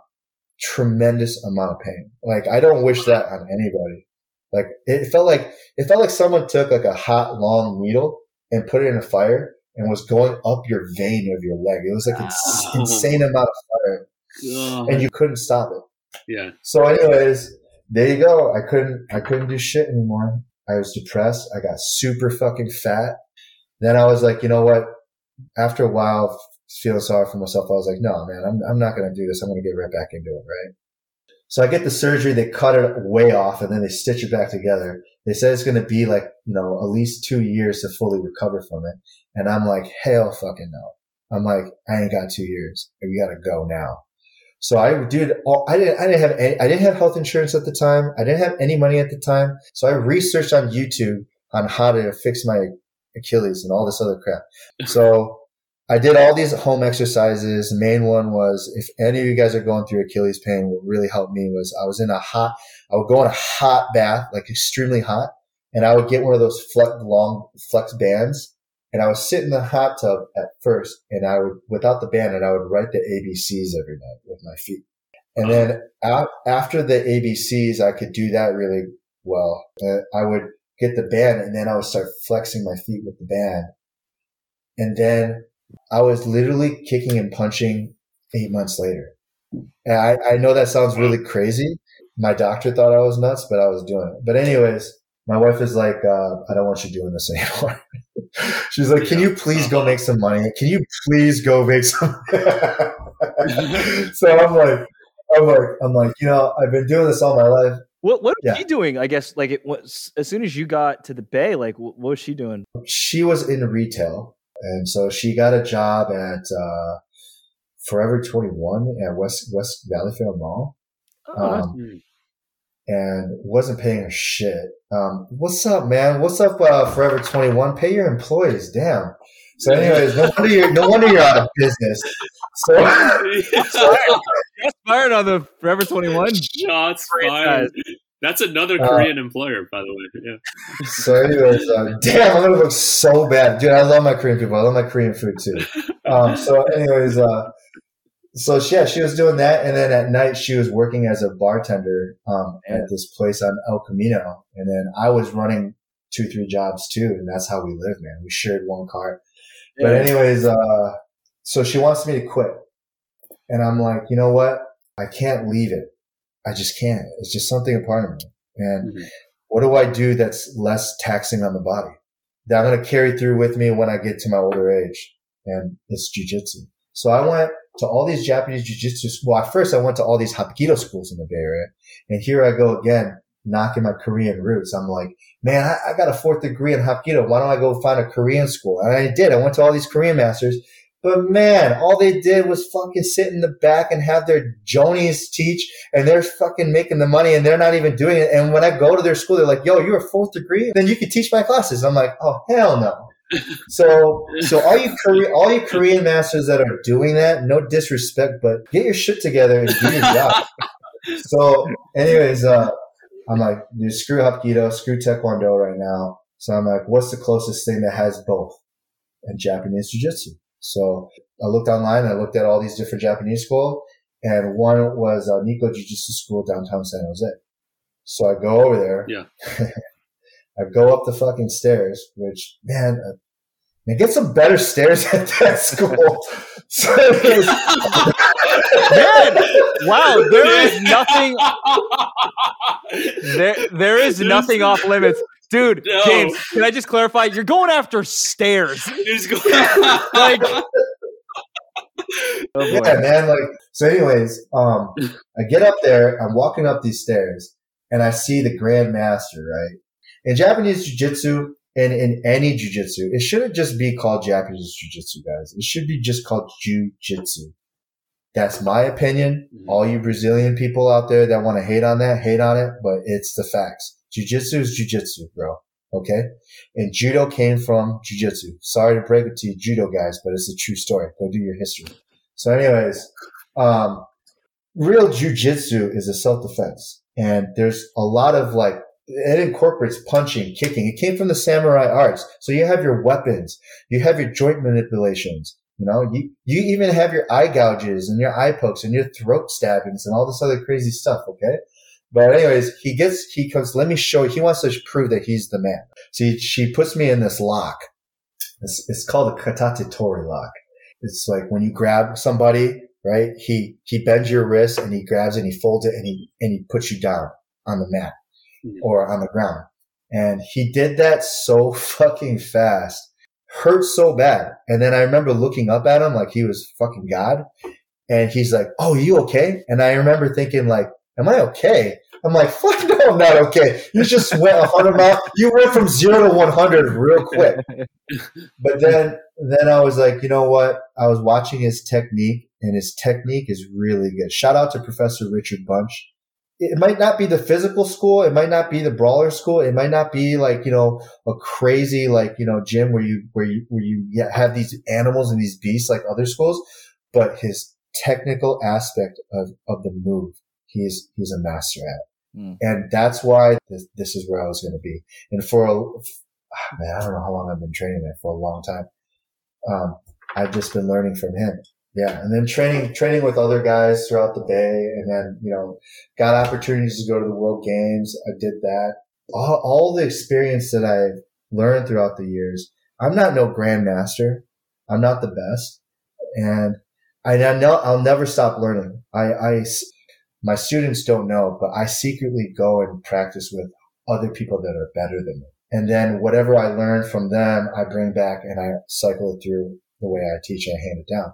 tremendous amount of pain. Like I don't wish that on anybody. Like it felt like, it felt like someone took like a hot, long needle and put it in a fire and was going up your vein of your leg. It was like an oh. insane amount of fire and you couldn't stop it. Yeah. So anyways, there you go. I couldn't, I couldn't do shit anymore. I was depressed. I got super fucking fat. Then I was like, you know what? After a while, feeling sorry for myself, I was like, no, man, I'm, I'm not going to do this. I'm going to get right back into it. Right. So I get the surgery, they cut it way off and then they stitch it back together. They said it's going to be like, you know, at least two years to fully recover from it. And I'm like, hell fucking no. I'm like, I ain't got two years. We got to go now. So I did I didn't, I didn't have any, I didn't have health insurance at the time. I didn't have any money at the time. So I researched on YouTube on how to fix my Achilles and all this other crap. So I did all these home exercises. The main one was if any of you guys are going through Achilles pain, what really helped me was I was in a hot, I would go in a hot bath, like extremely hot, and I would get one of those flex, long flex bands and I would sit in the hot tub at first and I would, without the band, and I would write the ABCs every night with my feet. And then after the ABCs, I could do that really well. I would get the band and then I would start flexing my feet with the band. And then I was literally kicking and punching eight months later. And I, I know that sounds really crazy. My doctor thought I was nuts, but I was doing it. But anyways, my wife is like, uh, I don't want you doing this anymore. She's like, can you please go make some money? Can you please go make some? so I'm like, I'm like, I'm like, you know, I've been doing this all my life. What what was yeah. she doing? I guess like it was as soon as you got to the Bay, like what was she doing? She was in retail, and so she got a job at uh, Forever Twenty One at West West Valleyfield Mall, oh, um, and wasn't paying her shit. Um, what's up, man? What's up, uh, Forever Twenty One? Pay your employees, damn. So, anyways, no wonder you're no wonder you're out of business. So, so Shots fired on the Forever 21. Shots fired. That's another uh, Korean employer, by the way. Yeah. So, anyways, uh, damn, I'm gonna look so bad, dude. I love my Korean people. I love my Korean food too. Um, so, anyways, uh, so yeah, she was doing that, and then at night she was working as a bartender um, at this place on El Camino, and then I was running two, three jobs too, and that's how we live, man. We shared one car. Yeah. But anyways, uh, so she wants me to quit. And I'm like, you know what? I can't leave it. I just can't. It's just something a part of me. And mm-hmm. what do I do that's less taxing on the body that I'm going to carry through with me when I get to my older age? And it's jujitsu. So I went to all these Japanese jujitsu. Well, at first I went to all these Hapkido schools in the Bay Area. And here I go again, knocking my Korean roots. I'm like, man, I, I got a fourth degree in Hapkido. Why don't I go find a Korean school? And I did. I went to all these Korean masters but man, all they did was fucking sit in the back and have their Jonies teach, and they're fucking making the money, and they're not even doing it. And when I go to their school, they're like, "Yo, you're a fourth degree, then you can teach my classes." I'm like, "Oh hell no!" so, so all you Korean, all you Korean masters that are doing that, no disrespect, but get your shit together and do your job. so, anyways, uh, I'm like, dude, screw Hapkido, screw Taekwondo right now. So I'm like, what's the closest thing that has both? And Japanese Jiu Jitsu. So I looked online. I looked at all these different Japanese schools, and one was uh, Nikko Jiu-Jitsu School downtown San Jose. So I go over there. Yeah. I go up the fucking stairs, which man, uh, man, get some better stairs at that school. so man, wow, there is nothing. There, there is nothing off limits. Dude, no. James, can I just clarify? You're going after stairs. like, oh yeah, man. Like, so, anyways, um, I get up there. I'm walking up these stairs, and I see the Grand Master. Right in Japanese Jiu-Jitsu and in any Jiu-Jitsu, it shouldn't just be called Japanese Jiu-Jitsu, guys. It should be just called Jiu-Jitsu. That's my opinion. Mm-hmm. All you Brazilian people out there that want to hate on that, hate on it, but it's the facts. Jiu-jitsu is jiu-jitsu, bro. Okay. And judo came from jiu-jitsu. Sorry to break it to you judo guys, but it's a true story. Go do your history. So anyways, um, real jiu-jitsu is a self-defense and there's a lot of like, it incorporates punching, kicking. It came from the samurai arts. So you have your weapons, you have your joint manipulations, you know, you, you even have your eye gouges and your eye pokes and your throat stabbings and all this other crazy stuff. Okay. But anyways, he gets, he comes, let me show you, he wants to prove that he's the man. See, she puts me in this lock. It's, it's called a katate tori lock. It's like when you grab somebody, right? He, he bends your wrist and he grabs it and he folds it and he, and he puts you down on the mat mm-hmm. or on the ground. And he did that so fucking fast, hurt so bad. And then I remember looking up at him like he was fucking God. And he's like, Oh, you okay? And I remember thinking like, am I okay? I'm like, fuck no, I'm not okay. You just went 100 miles. You went from zero to 100 real quick. But then, then I was like, you know what? I was watching his technique, and his technique is really good. Shout out to Professor Richard Bunch. It might not be the physical school. It might not be the brawler school. It might not be like you know a crazy like you know gym where you where you where you have these animals and these beasts like other schools. But his technical aspect of of the move, he's he's a master at. Mm. And that's why this, this is where I was going to be. And for a, man, I don't know how long I've been training there for a long time. Um, I've just been learning from him. Yeah. And then training, training with other guys throughout the Bay. And then, you know, got opportunities to go to the world games. I did that. All, all the experience that I've learned throughout the years. I'm not no grandmaster. I'm not the best. And I know I'll never stop learning. I, I, my students don't know, but I secretly go and practice with other people that are better than me. And then whatever I learn from them, I bring back and I cycle it through the way I teach and I hand it down.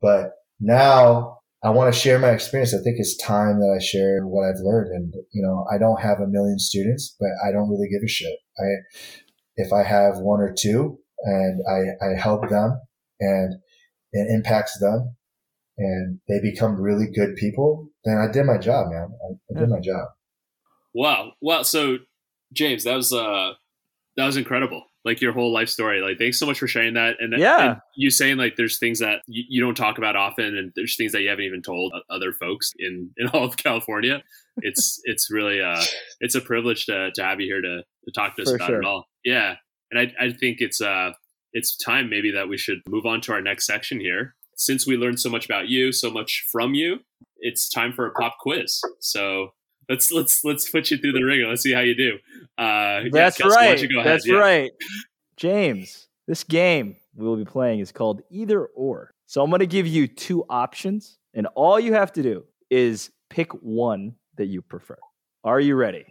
But now I want to share my experience. I think it's time that I share what I've learned. And, you know, I don't have a million students, but I don't really give a shit. I, if I have one or two and I, I help them and it impacts them and they become really good people, then I did my job, man. I, I did my job. Wow. Wow. So James, that was uh that was incredible. Like your whole life story. Like thanks so much for sharing that. And, Yeah. and you saying like there's things that you, you don't talk about often and there's things that you haven't even told other folks in, in all of California. It's it's really uh it's a privilege to, to have you here to, to talk to us For about sure. it all. Yeah. And I I think it's uh it's time maybe that we should move on to our next section here. Since we learned so much about you, so much from you, it's time for a pop quiz. So let's let's let's put you through the ringer. Let's see how you do. Uh, That's Kelsey, right. you go ahead? That's Yeah. right. James, this game we will be playing is called either or. So I'm going to give you two options, and all you have to do is pick one that you prefer. Are you ready?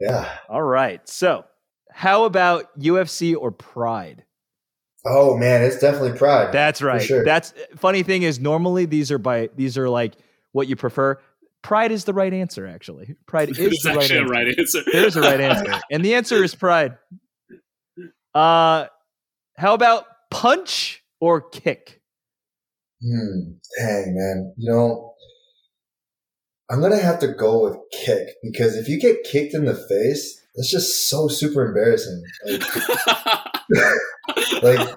Yeah. All right. So, how about UFC or Pride? Oh man, it's definitely pride. That's right. sure. That's funny thing is normally these are by these are like what you prefer. Pride is the right answer actually. Pride is It's the right answer. right answer. There's a right answer. And the answer is pride. Uh how about punch or kick? Hmm. Dang, man. You know, I'm gonna have to go with kick because if you get kicked in the face, that's just so super embarrassing. Like, like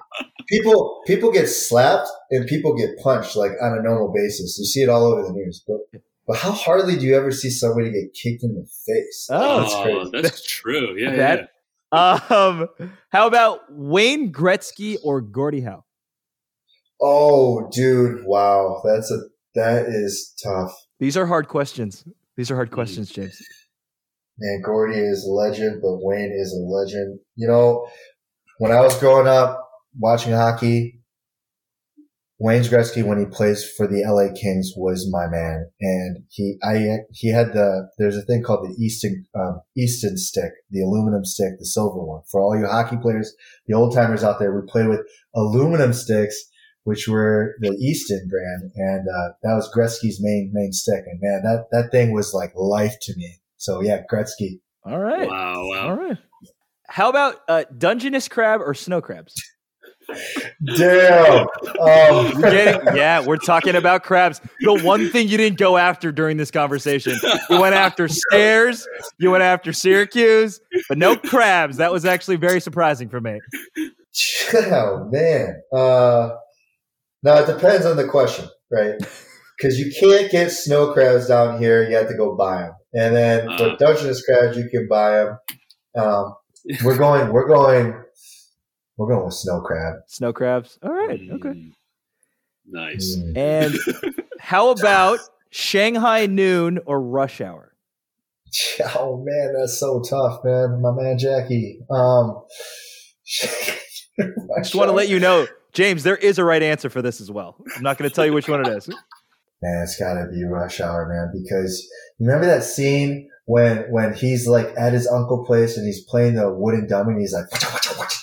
people people get slapped and people get punched like on a normal basis. You see it all over the news. But but how hardly do you ever see somebody get kicked in the face? Oh, that's crazy. that's true. Yeah, That- yeah. Um how about Wayne Gretzky or Gordie Howe? Oh, dude, wow. That's a that is tough. These are hard questions. These are hard questions, James. Man, Gordie is a legend, but Wayne is a legend. You know, when I was growing up watching hockey, Wayne Gretzky, when he plays for the LA Kings, was my man. And he, I, he had the, there's a thing called the Easton, um, Easton stick, the aluminum stick, the silver one. For all you hockey players, the old timers out there, we played with aluminum sticks, which were the Easton brand. And, uh, that was Gretzky's main, main stick. And man, that, that thing was like life to me. So yeah, Gretzky. All right. Wow, wow. All right. How about uh, Dungeness crab or snow crabs? Damn. Um, getting, yeah, we're talking about crabs. The one thing you didn't go after during this conversation, you went after stairs, you went after Syracuse, but no crabs. That was actually very surprising for me. oh man. Uh, now it depends on the question, right? Because you can't get snow crabs down here. You have to go buy them. And then Uh. for Dungeness crabs, you can buy them. Um, we're going. We're going. We're going with snow crab. Snow crabs. All right. Okay. Mm. Nice. Mm. And how about Shanghai noon or rush hour? Oh man, that's so tough, man. My man Jackie. Um, I just want to let you know, James, there is a right answer for this as well. I'm not going to tell you which one it is. Man, it's gotta be Rush Hour, man. Because you remember that scene when when he's like at his uncle place and he's playing the wooden dummy and he's like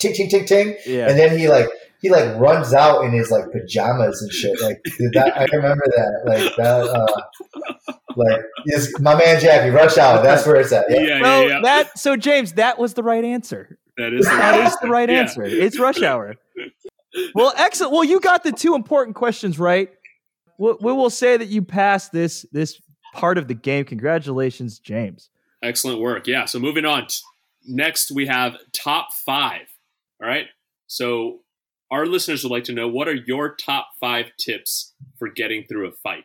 ting ting ting ting, Yeah. and then he like he like runs out in his like pajamas and shit. Like dude, that, I remember that. Like that. Uh, like it's my man Jackie, rush hour. That's where it's at. Yeah, Yeah. yeah, yeah. that so James, that was the right answer. that is the right is the right Yeah. answer. It's rush hour. Well, excellent. Well, you got the two important questions right. We, we will say that you passed this this part of the game. Congratulations, James. Excellent work. Yeah. So moving on. Next, we have top five. All right. So our listeners would like to know what are your top five tips for getting through a fight?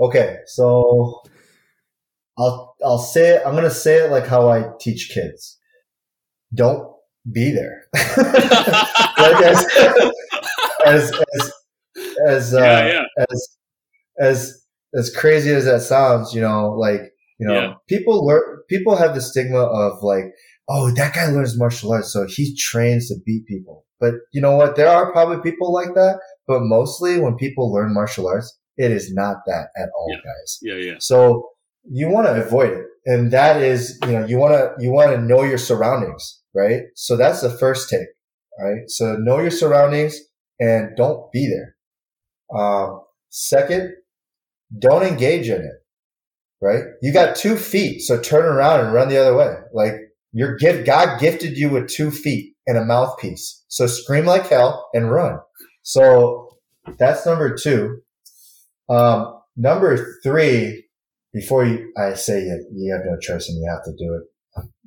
Okay, so I'll I'll say it. I'm gonna say it like how I teach kids. Don't be there. like as as as as, uh, Yeah, yeah. as as as crazy as that sounds, you know, like you know, Yeah. people learn. People have the stigma of like, oh, that guy learns martial arts, so he trains to beat people. But you know what? There are probably people like that, but mostly when people learn martial arts, it is not that at all, Yeah. guys. Yeah, yeah. So you want to avoid it. And that is, you know, you want to, you want to know your surroundings, right? So that's the first take, right? So know your surroundings and don't be there. Um, second, don't engage in it, right? You got two feet. So turn around and run the other way. Like your gift, God gifted you with two feet and a mouthpiece. So scream like hell and run. So that's number two. Um, number three, before you, I say you, you have no choice and you have to do it.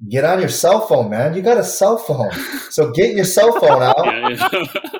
Get on your cell phone, man. You got a cell phone. So get your cell phone out. Yeah, yeah.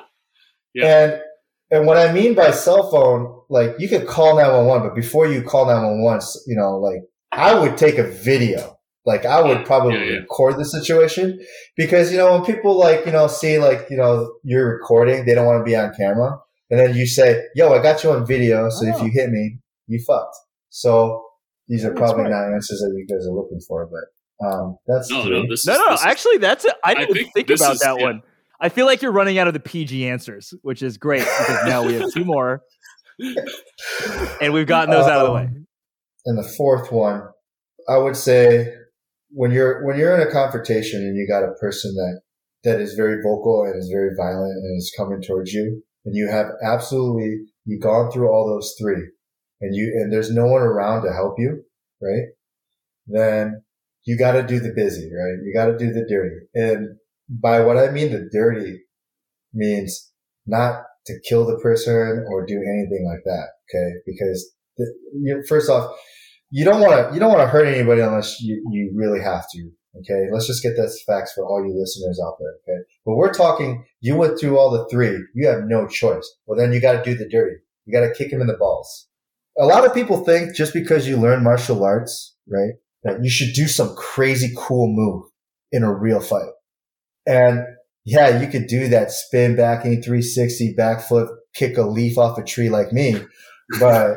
Yeah. And and what I mean by cell phone, like you could call 911, but before you call 911, you know, like I would take a video. Like I would probably Yeah, yeah. record the situation because, you know, when people like, you know, see like, you know, you're recording, they don't want to be on camera. And then you say, yo, I got you on video. So if Oh. you hit me, you fucked. So these are probably right. not answers that you guys are looking for, but um, that's no, three. no, this No, no, is- actually, that's it. I I didn't even think think about is- that yeah. one. I feel like you're running out of the PG answers, which is great because now we have two more, and we've gotten those out of the way. Um, And the fourth one, I would say when you're when you're in a confrontation and you got a person that that is very vocal and is very violent and is coming towards you, and you have absolutely you've gone through all those three, and you and there's no one around to help you, right? Then you got to do the busy, right? You got to do the dirty, and by what I mean the dirty means not to kill the person or do anything like that, okay? Because the, you know, first off, you don't want to you don't want to hurt anybody unless you, you really have to. Okay, let's just get those facts for all you listeners out there. Okay, but we're talking. You went through all the three. You have no choice. Well, then you got to do the dirty. You got to kick him in the balls. A lot of people think just because you learn martial arts, right, that you should do some crazy cool move in a real fight. And yeah, you could do that spin backing 360 backflip, kick a leaf off a tree like me, but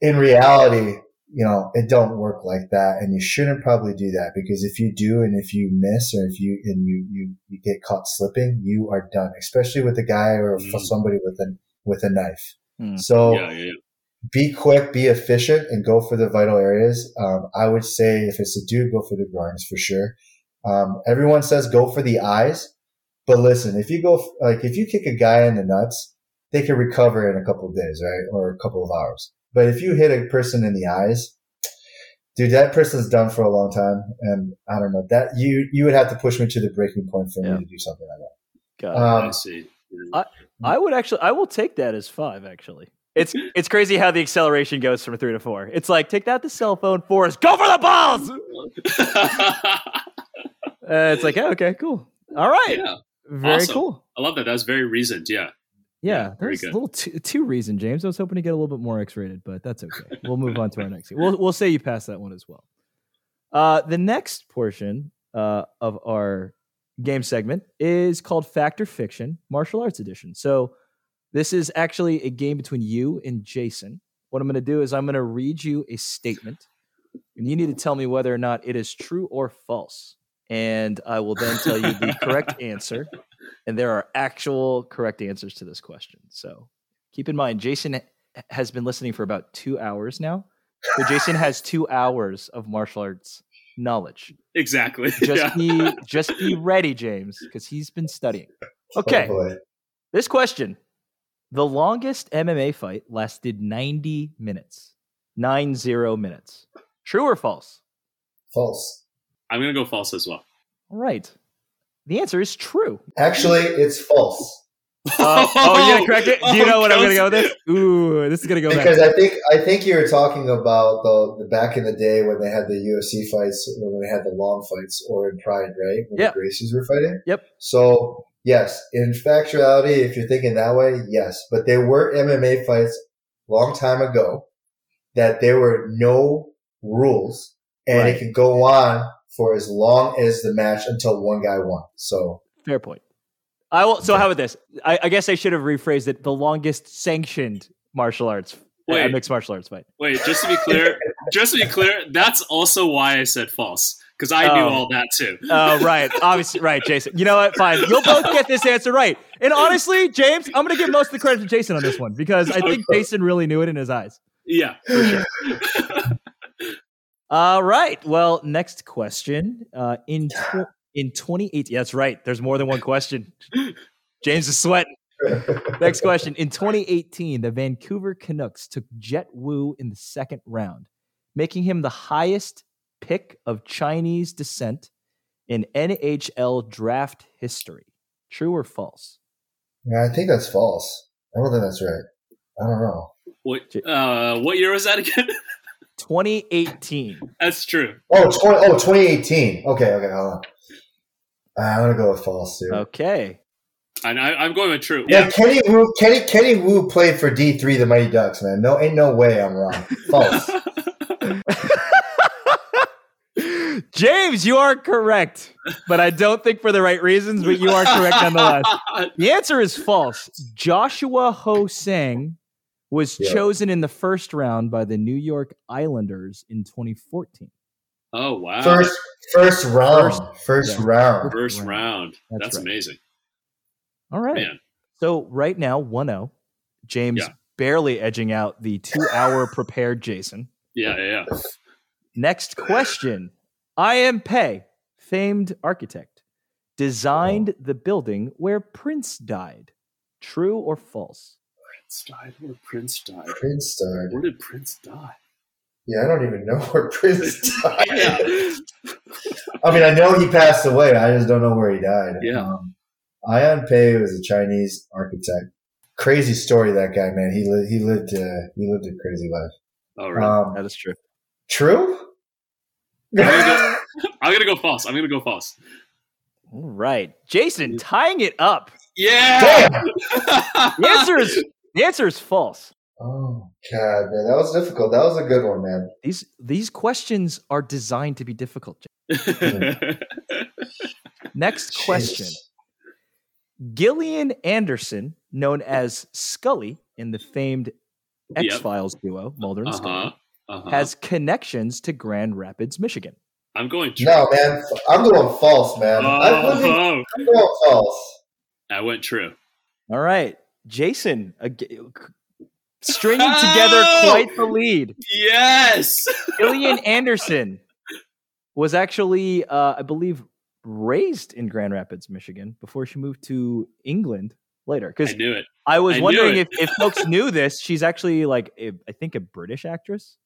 in reality, you know, it don't work like that. And you shouldn't probably do that because if you do and if you miss or if you, and you, you, you get caught slipping, you are done, especially with a guy or Mhm. somebody with a, with a knife. Mm. So yeah, yeah, yeah. be quick, be efficient and go for the vital areas. Um, I would say if it's a dude, go for the groins for sure. Um, everyone says go for the eyes, but listen, if you go, like, if you kick a guy in the nuts, they can recover in a couple of days, right? Or a couple of hours. But if you hit a person in the eyes, dude, that person's done for a long time. And I don't know that you, you would have to push me to the breaking point for Yeah. me to do something like that. Got it. I Um, see. I would actually, I will take that as five. Actually, it's it's crazy how the acceleration goes from three to four. It's like take that the cell phone. Four is go for the balls. Uh, it's like yeah, okay, cool. All right, yeah, very awesome. cool. I love that. That was very reasoned. Yeah. Yeah, very there's a little too, too reason, James. I was hoping to get a little bit more X-rated, but that's okay. We'll move on to our next. We'll we'll say you passed that one as well. Uh, the next portion uh, of our game segment is called Factor Fiction Martial Arts Edition. So this is actually a game between you and Jason. What I'm going to do is I'm going to read you a statement, and you need to tell me whether or not it is true or false. And I will then tell you the correct answer and there are actual correct answers to this question. So keep in mind, Jason has been listening for about two hours now. So Jason has two hours of martial arts knowledge. Exactly. Just yeah. be just be ready, James, because he's been studying. Oh, okay, Hopefully. this question: the longest MMA fight lasted 90 minutes. nine zero minutes. True or false? False. I'm gonna go false as well. All right. The answer is true. Actually, it's false. Uh, oh, you gonna correct it? Do you Oh, know what I'm gonna go with this? Ooh, this is gonna go back. Because I think I think you were talking about the, the back in the day when they had the UFC fights, when they had the long fights, or in Pride, right? When Yep. the Gracies were fighting. Yep. So yes, in factuality, if you're thinking that way, yes. But there were MMA fights long time ago that there were no rules, and Right. it could go on for as long as the match until one guy won. So Fair point. I will. So how about this? I, I guess I should have rephrased it. The longest sanctioned martial arts, uh, mixed martial arts fight. Wait, just to be clear, just to be clear, that's also why I said false because I knew Oh. all that too. Oh, right. Obviously, right, Jason. You know what? Fine. You'll both get this answer right. And honestly, James, I'm going to give most of the credit to Jason on this one because I think Jason really knew it in his eyes. Yeah, for sure. All right. Well, next question. Uh, in tw- in 2018, yeah, that's right. There's more than one question. James is sweating. Next question. In 2018, the Vancouver Canucks took Jett Woo in the second round, making him the highest pick of Chinese descent in NHL draft history. True or false? yeah, I think that's false. I don't think that's right. I don't know. What, uh, what year was that again? 2018. that's true. Oh, 20, oh 2018. Okay, okay, hold on. Uh, I'm gonna go with false too. Okay. And I, I'm going with true. Yeah, Kenny Wu. Kenny Kenny Wu played for D three, the Mighty Ducks. Man, no, ain't no way I'm wrong. False. James, you are correct, but I don't think for the right reasons, but you are correct nonetheless. The answer is false. Joshua Ho-Sang was Yeah. chosen in the first round by the New York Islanders in 2014. oh wow! First first round. First- First, yeah. round. First round. round. That's That's, right. amazing, All right. man. So right now, 1 0. James Yeah. barely edging out the two hour prepared Jason. Yeah, yeah, yeah. Next question. I. M. Pei, famed architect, designed oh. the building where Prince died. True or false? Prince died. Where Prince died? Prince died. Where did Prince die? Yeah, I don't even know where Prince died. I mean, I know he passed away. I just don't know where he died. Yeah. Um, I. M. Pei was a Chinese architect. Crazy story, that guy, man. He lived. He lived. Uh, he lived a crazy life. Oh, really? Um, That is true. true. I'm gonna go false. I'm gonna go false. All right. Jason, tying it up. Yeah. Damn. The answer is the answer is false. Oh God, man, that was difficult. That was a good one, man. These these questions are designed to be difficult. Next question. Jesus. Gillian Anderson, known as Scully in the famed X Files duo Mulder and uh Scully. Uh-huh. has connections to Grand Rapids, Michigan. I'm going true. No, man, I'm going false, man. I'm, living, Oh, I'm going false. I went true. All right, Jason, ag- stringing together quite the lead. Yes. Gillian Anderson was actually, uh, I believe, raised in Grand Rapids, Michigan, before she moved to England later. Because I Because knew it. I was I wondering if, if folks knew this. She's actually like, a, I think, a British actress,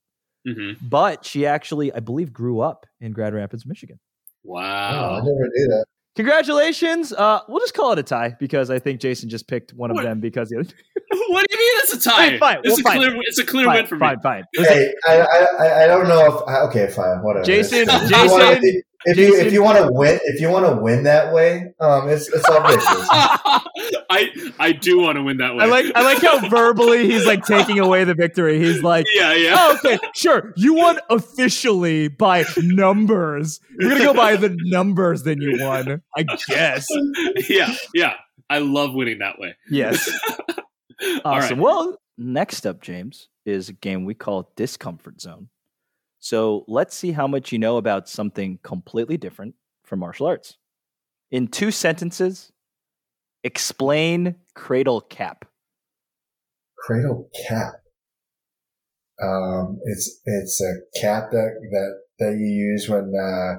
hmm but she actually, I believe, grew up in Grand Rapids, Michigan. Oh, I never knew that. Congratulations. Uh, we'll just call it a tie because I think Jason just picked one of What? them because the other. what do you mean it's a tie? Hey, fine, It's well, a fine. clear. It's a clear fine, win for fine, me. fine. It was a- Hey, I, I, I- I don't know if okay, fine, whatever. Jason, Jason, If you wanna- Jason, if you if you want to win, if you want to win that way, um, it's it's all good. I I do want to win that way. I like I like how verbally he's like taking away the victory. He's like, Yeah, yeah. oh, okay, sure. You won officially by numbers. You're gonna go by the numbers, then you won. I guess. yeah, yeah. I love winning that way. Yes. Awesome. right. Well, next up, James, is a game we call Discomfort Zone. So let's see how much you know about something completely different from martial arts. In two sentences, explain cradle cap. Cradle cap. Um, it's it's a cap that that that you use when uh,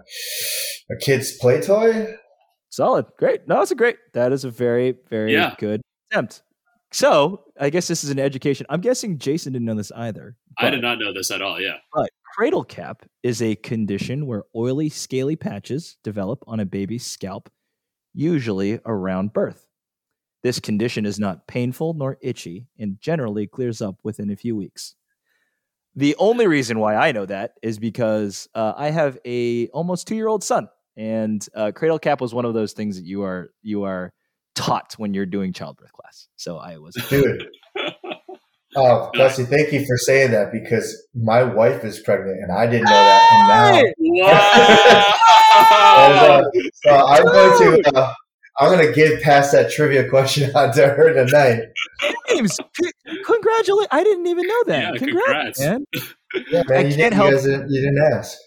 a kid's play toy. Solid. Great. No, that's a great. That is a very, very Yeah. good attempt. So I guess this is an education. I'm guessing Jason didn't know this either. I did not know this at all. Yeah. Cradle cap is a condition where oily, scaly patches develop on a baby's scalp, usually around birth. This condition is not painful nor itchy and generally clears up within a few weeks. The only reason why I know that is because uh, I have a almost two year old son, and uh, cradle cap was one of those things that you are you are taught when you're doing childbirth class. So I was Dude. Oh, Kelsey, thank you for saying that because my wife is pregnant and I didn't know that. And now, Wow. And, uh, so I'm going to, uh, I'm going to give past that trivia question on to her tonight. James, c- congratulate! I didn't even know that. Yeah, Congrats, congrats. man. Yeah, man, I you, can't didn't, help- you, guys you didn't ask.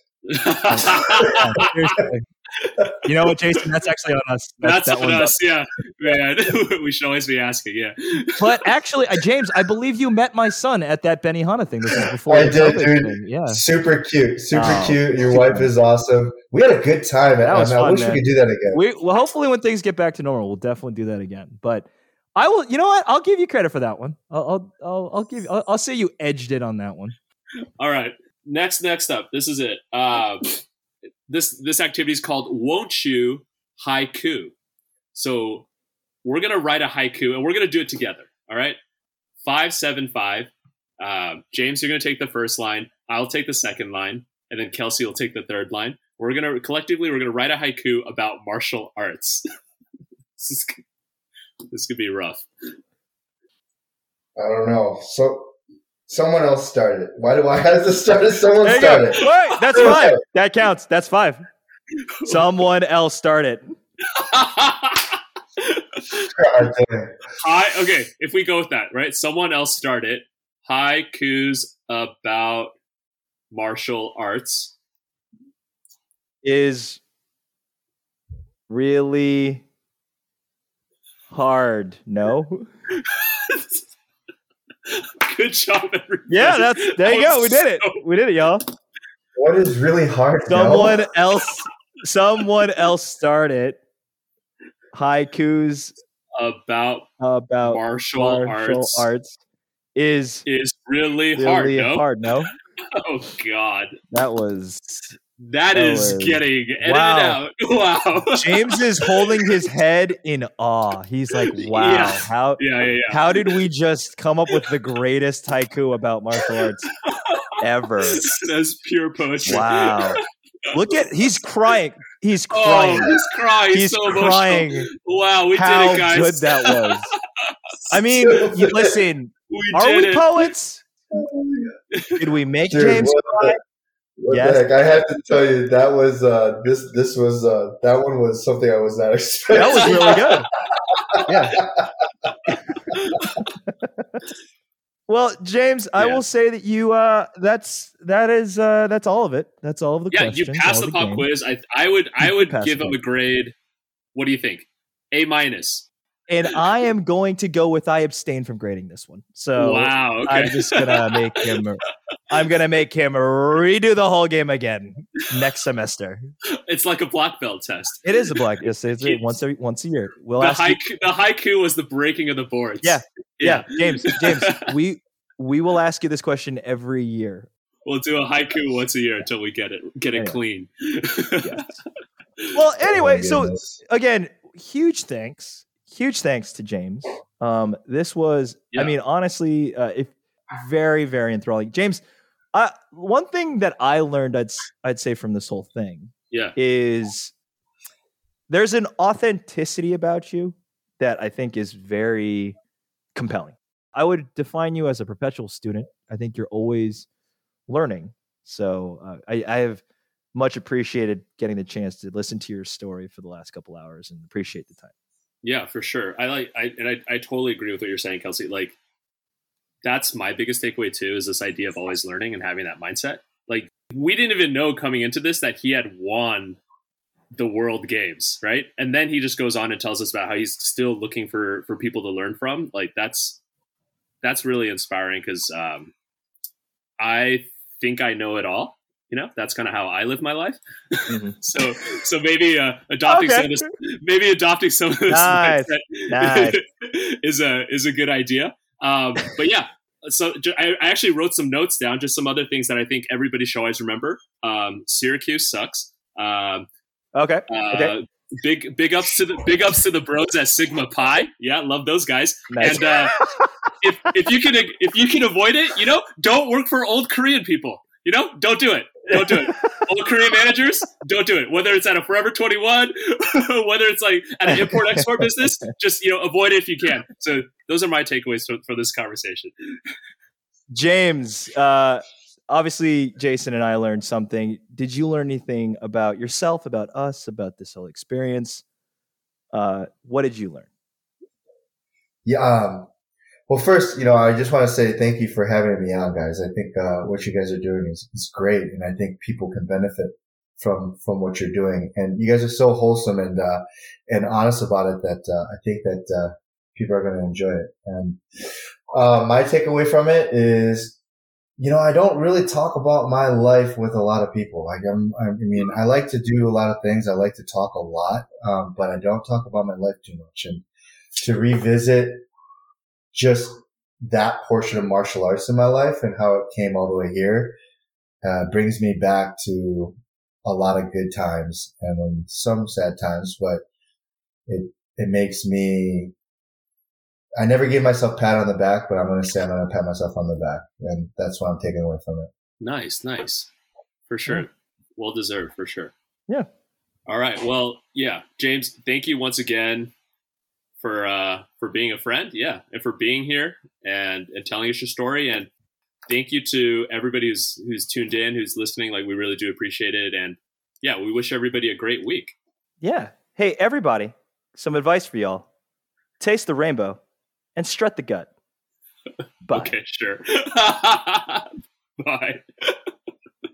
Yeah, seriously. you know what, Jason? That's actually on us. That's that on one's us. Yeah, man. we should always be asking. Yeah. But actually, uh, James, I believe you met my son at that Benihana thing. This is before I did, dude. thing. Yeah. Super cute. Super Oh, cute. Your super. wife is awesome. We had a good time. That and was I wish man. we could do that again. We well, hopefully, when things get back to normal, we'll definitely do that again. But I will. You know what? I'll give you credit for that one. I'll. I'll. I'll, I'll give. I'll, I'll say you edged it on that one. All right. Next, next up. This is it. Uh, this this activity is called "Won't You Haiku." So we're gonna write a haiku, and we're gonna do it together. All right. Five, seven, five. Uh, James, you're gonna take the first line. I'll take the second line, and then Kelsey will take the third line. We're gonna collectively we're gonna write a haiku about martial arts. this is this could be rough. I don't know. So someone else started. Why do I have to start it? Someone There you go. started. Wait, that's five. That counts. That's five. Someone else started. God. Hi. Okay, if we go with that, right? Someone else started it. Haikus about martial arts. is really hard. No. Good job, everybody. Yeah, that's there you That go. We was did it. We did it, y'all. What is really hard? no? Someone else someone else started haikus about about martial, martial arts, arts, is is really, hard. really No. hard. No, Oh God, that was that That is was- getting edited Wow. out. Wow. James is holding his head in awe. He's like, "Wow, Yeah. how Yeah, yeah, yeah. how did we just come up with the greatest haiku about martial arts ever?" That's pure poetry. Wow. Look at he's crying. He's Oh, crying. he's crying. he's so emotional. crying. Wow, we How did it, guys. good that was. I mean, listen, we are we it. poets? Oh, did we make Dude, James cry? The, Yes. the? I have to tell you, that was uh, this. This was uh, that one was something I was not expecting. That was really good. Yeah. Well, James, I will say that you uh that's that is uh that's all of it. That's all of the Yeah, questions. you passed the pop game. quiz. I I would I would give him a grade. What do you think? A minus. And I am going to go with I abstain from grading this one. So wow. Okay. I'm just gonna make him. I'm gonna make him redo the whole game again next semester. it's like a black belt test. It is a black. It's, it's once a once a year. We'll The ask. you- haiku, the haiku was the breaking of the boards. Yeah, yeah, James. James, we we will ask you this question every year. we'll do a haiku once a year until we get it get it Yeah. clean. Yes. Well, Oh anyway, my so again, huge thanks, huge thanks to James. Um, this was, Yeah. I mean, honestly, uh, if very, very enthralling. James, I, one thing that I learned, I'd I'd say from this whole thing yeah. is there's an authenticity about you that I think is very compelling. I would define you as a perpetual student. I think you're always learning. So uh, I, I have much appreciated getting the chance to listen to your story for the last couple hours and appreciate the time. Yeah, for sure. I like I and I, I totally agree with what you're saying, Kelsey. Like that's my biggest takeaway too, is this idea of always learning and having that mindset. Like we didn't even know coming into this that he had won the world games, right? And then he just goes on and tells us about how he's still looking for for people to learn from. Like that's that's really inspiring because um I think I know it all. You know, that's kind of how I live my life. Mhm. so, so maybe uh, adopting some of this, maybe adopting some of this Nice. mindset Nice. is a is a good idea. Um, but yeah, so I, I actually wrote some notes down, just some other things that I think everybody should always remember. Um, Syracuse sucks. Um, Okay. uh, Okay. Big big ups to the big ups to the bros at Sigma Pi. Yeah, love those guys. Nice. And uh, if if you can if you can avoid it, you know, don't work for old Korean people. You know, don't do it. Don't do it. All Korean managers, don't do it. Whether it's at a Forever Twenty One, whether it's like at an import export business, just you know, avoid it if you can. So those are my takeaways for, for this conversation. James, uh, obviously, Jason and I learned something. Did you learn anything about yourself, about us, about this whole experience? Uh, what did you learn? Yeah. Um, well, first, you know, I just want to say thank you for having me on, guys. I think uh, what you guys are doing is, is great, and I think people can benefit from from what you're doing. And you guys are so wholesome and uh, and honest about it that uh, I think that uh, people are going to enjoy it. And uh, my takeaway from it is, you know, I don't really talk about my life with a lot of people. Like I'm, I mean, I like to do a lot of things. I like to talk a lot, um, but I don't talk about my life too much. And to revisit just that portion of martial arts in my life and how it came all the way here uh, brings me back to a lot of good times and some sad times, but it it makes me. I never gave myself a pat on the back, but I'm going to say I'm going to pat myself on the back, and that's what I'm taking away from it. Nice, nice, for sure. Well deserved, for sure. Yeah. All right. Well, yeah, James. Thank you once again for uh, for being a friend. Yeah, and for being here and and telling us your story. And thank you to everybody who's who's tuned in, who's listening. Like we really do appreciate it. And yeah, we wish everybody a great week. Yeah. Hey, everybody, some advice for y'all taste the rainbow and strut the gut. Bye. Okay, sure. Bye.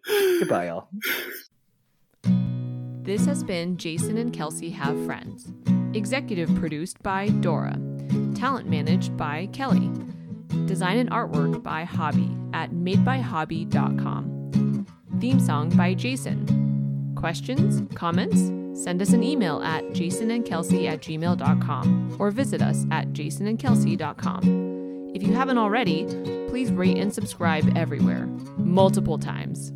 Goodbye, y'all. This has been Jason and Kelsey Have Friends. Executive produced by Dora. Talent managed by Kelly. Design and artwork by Hobby at madebyhobby.com. Theme song by Jason. Questions? Comments? Send us an email at jasonandkelsey at gmail.com or visit us at jasonandkelsey.com. If you haven't already, please rate and subscribe everywhere, multiple times.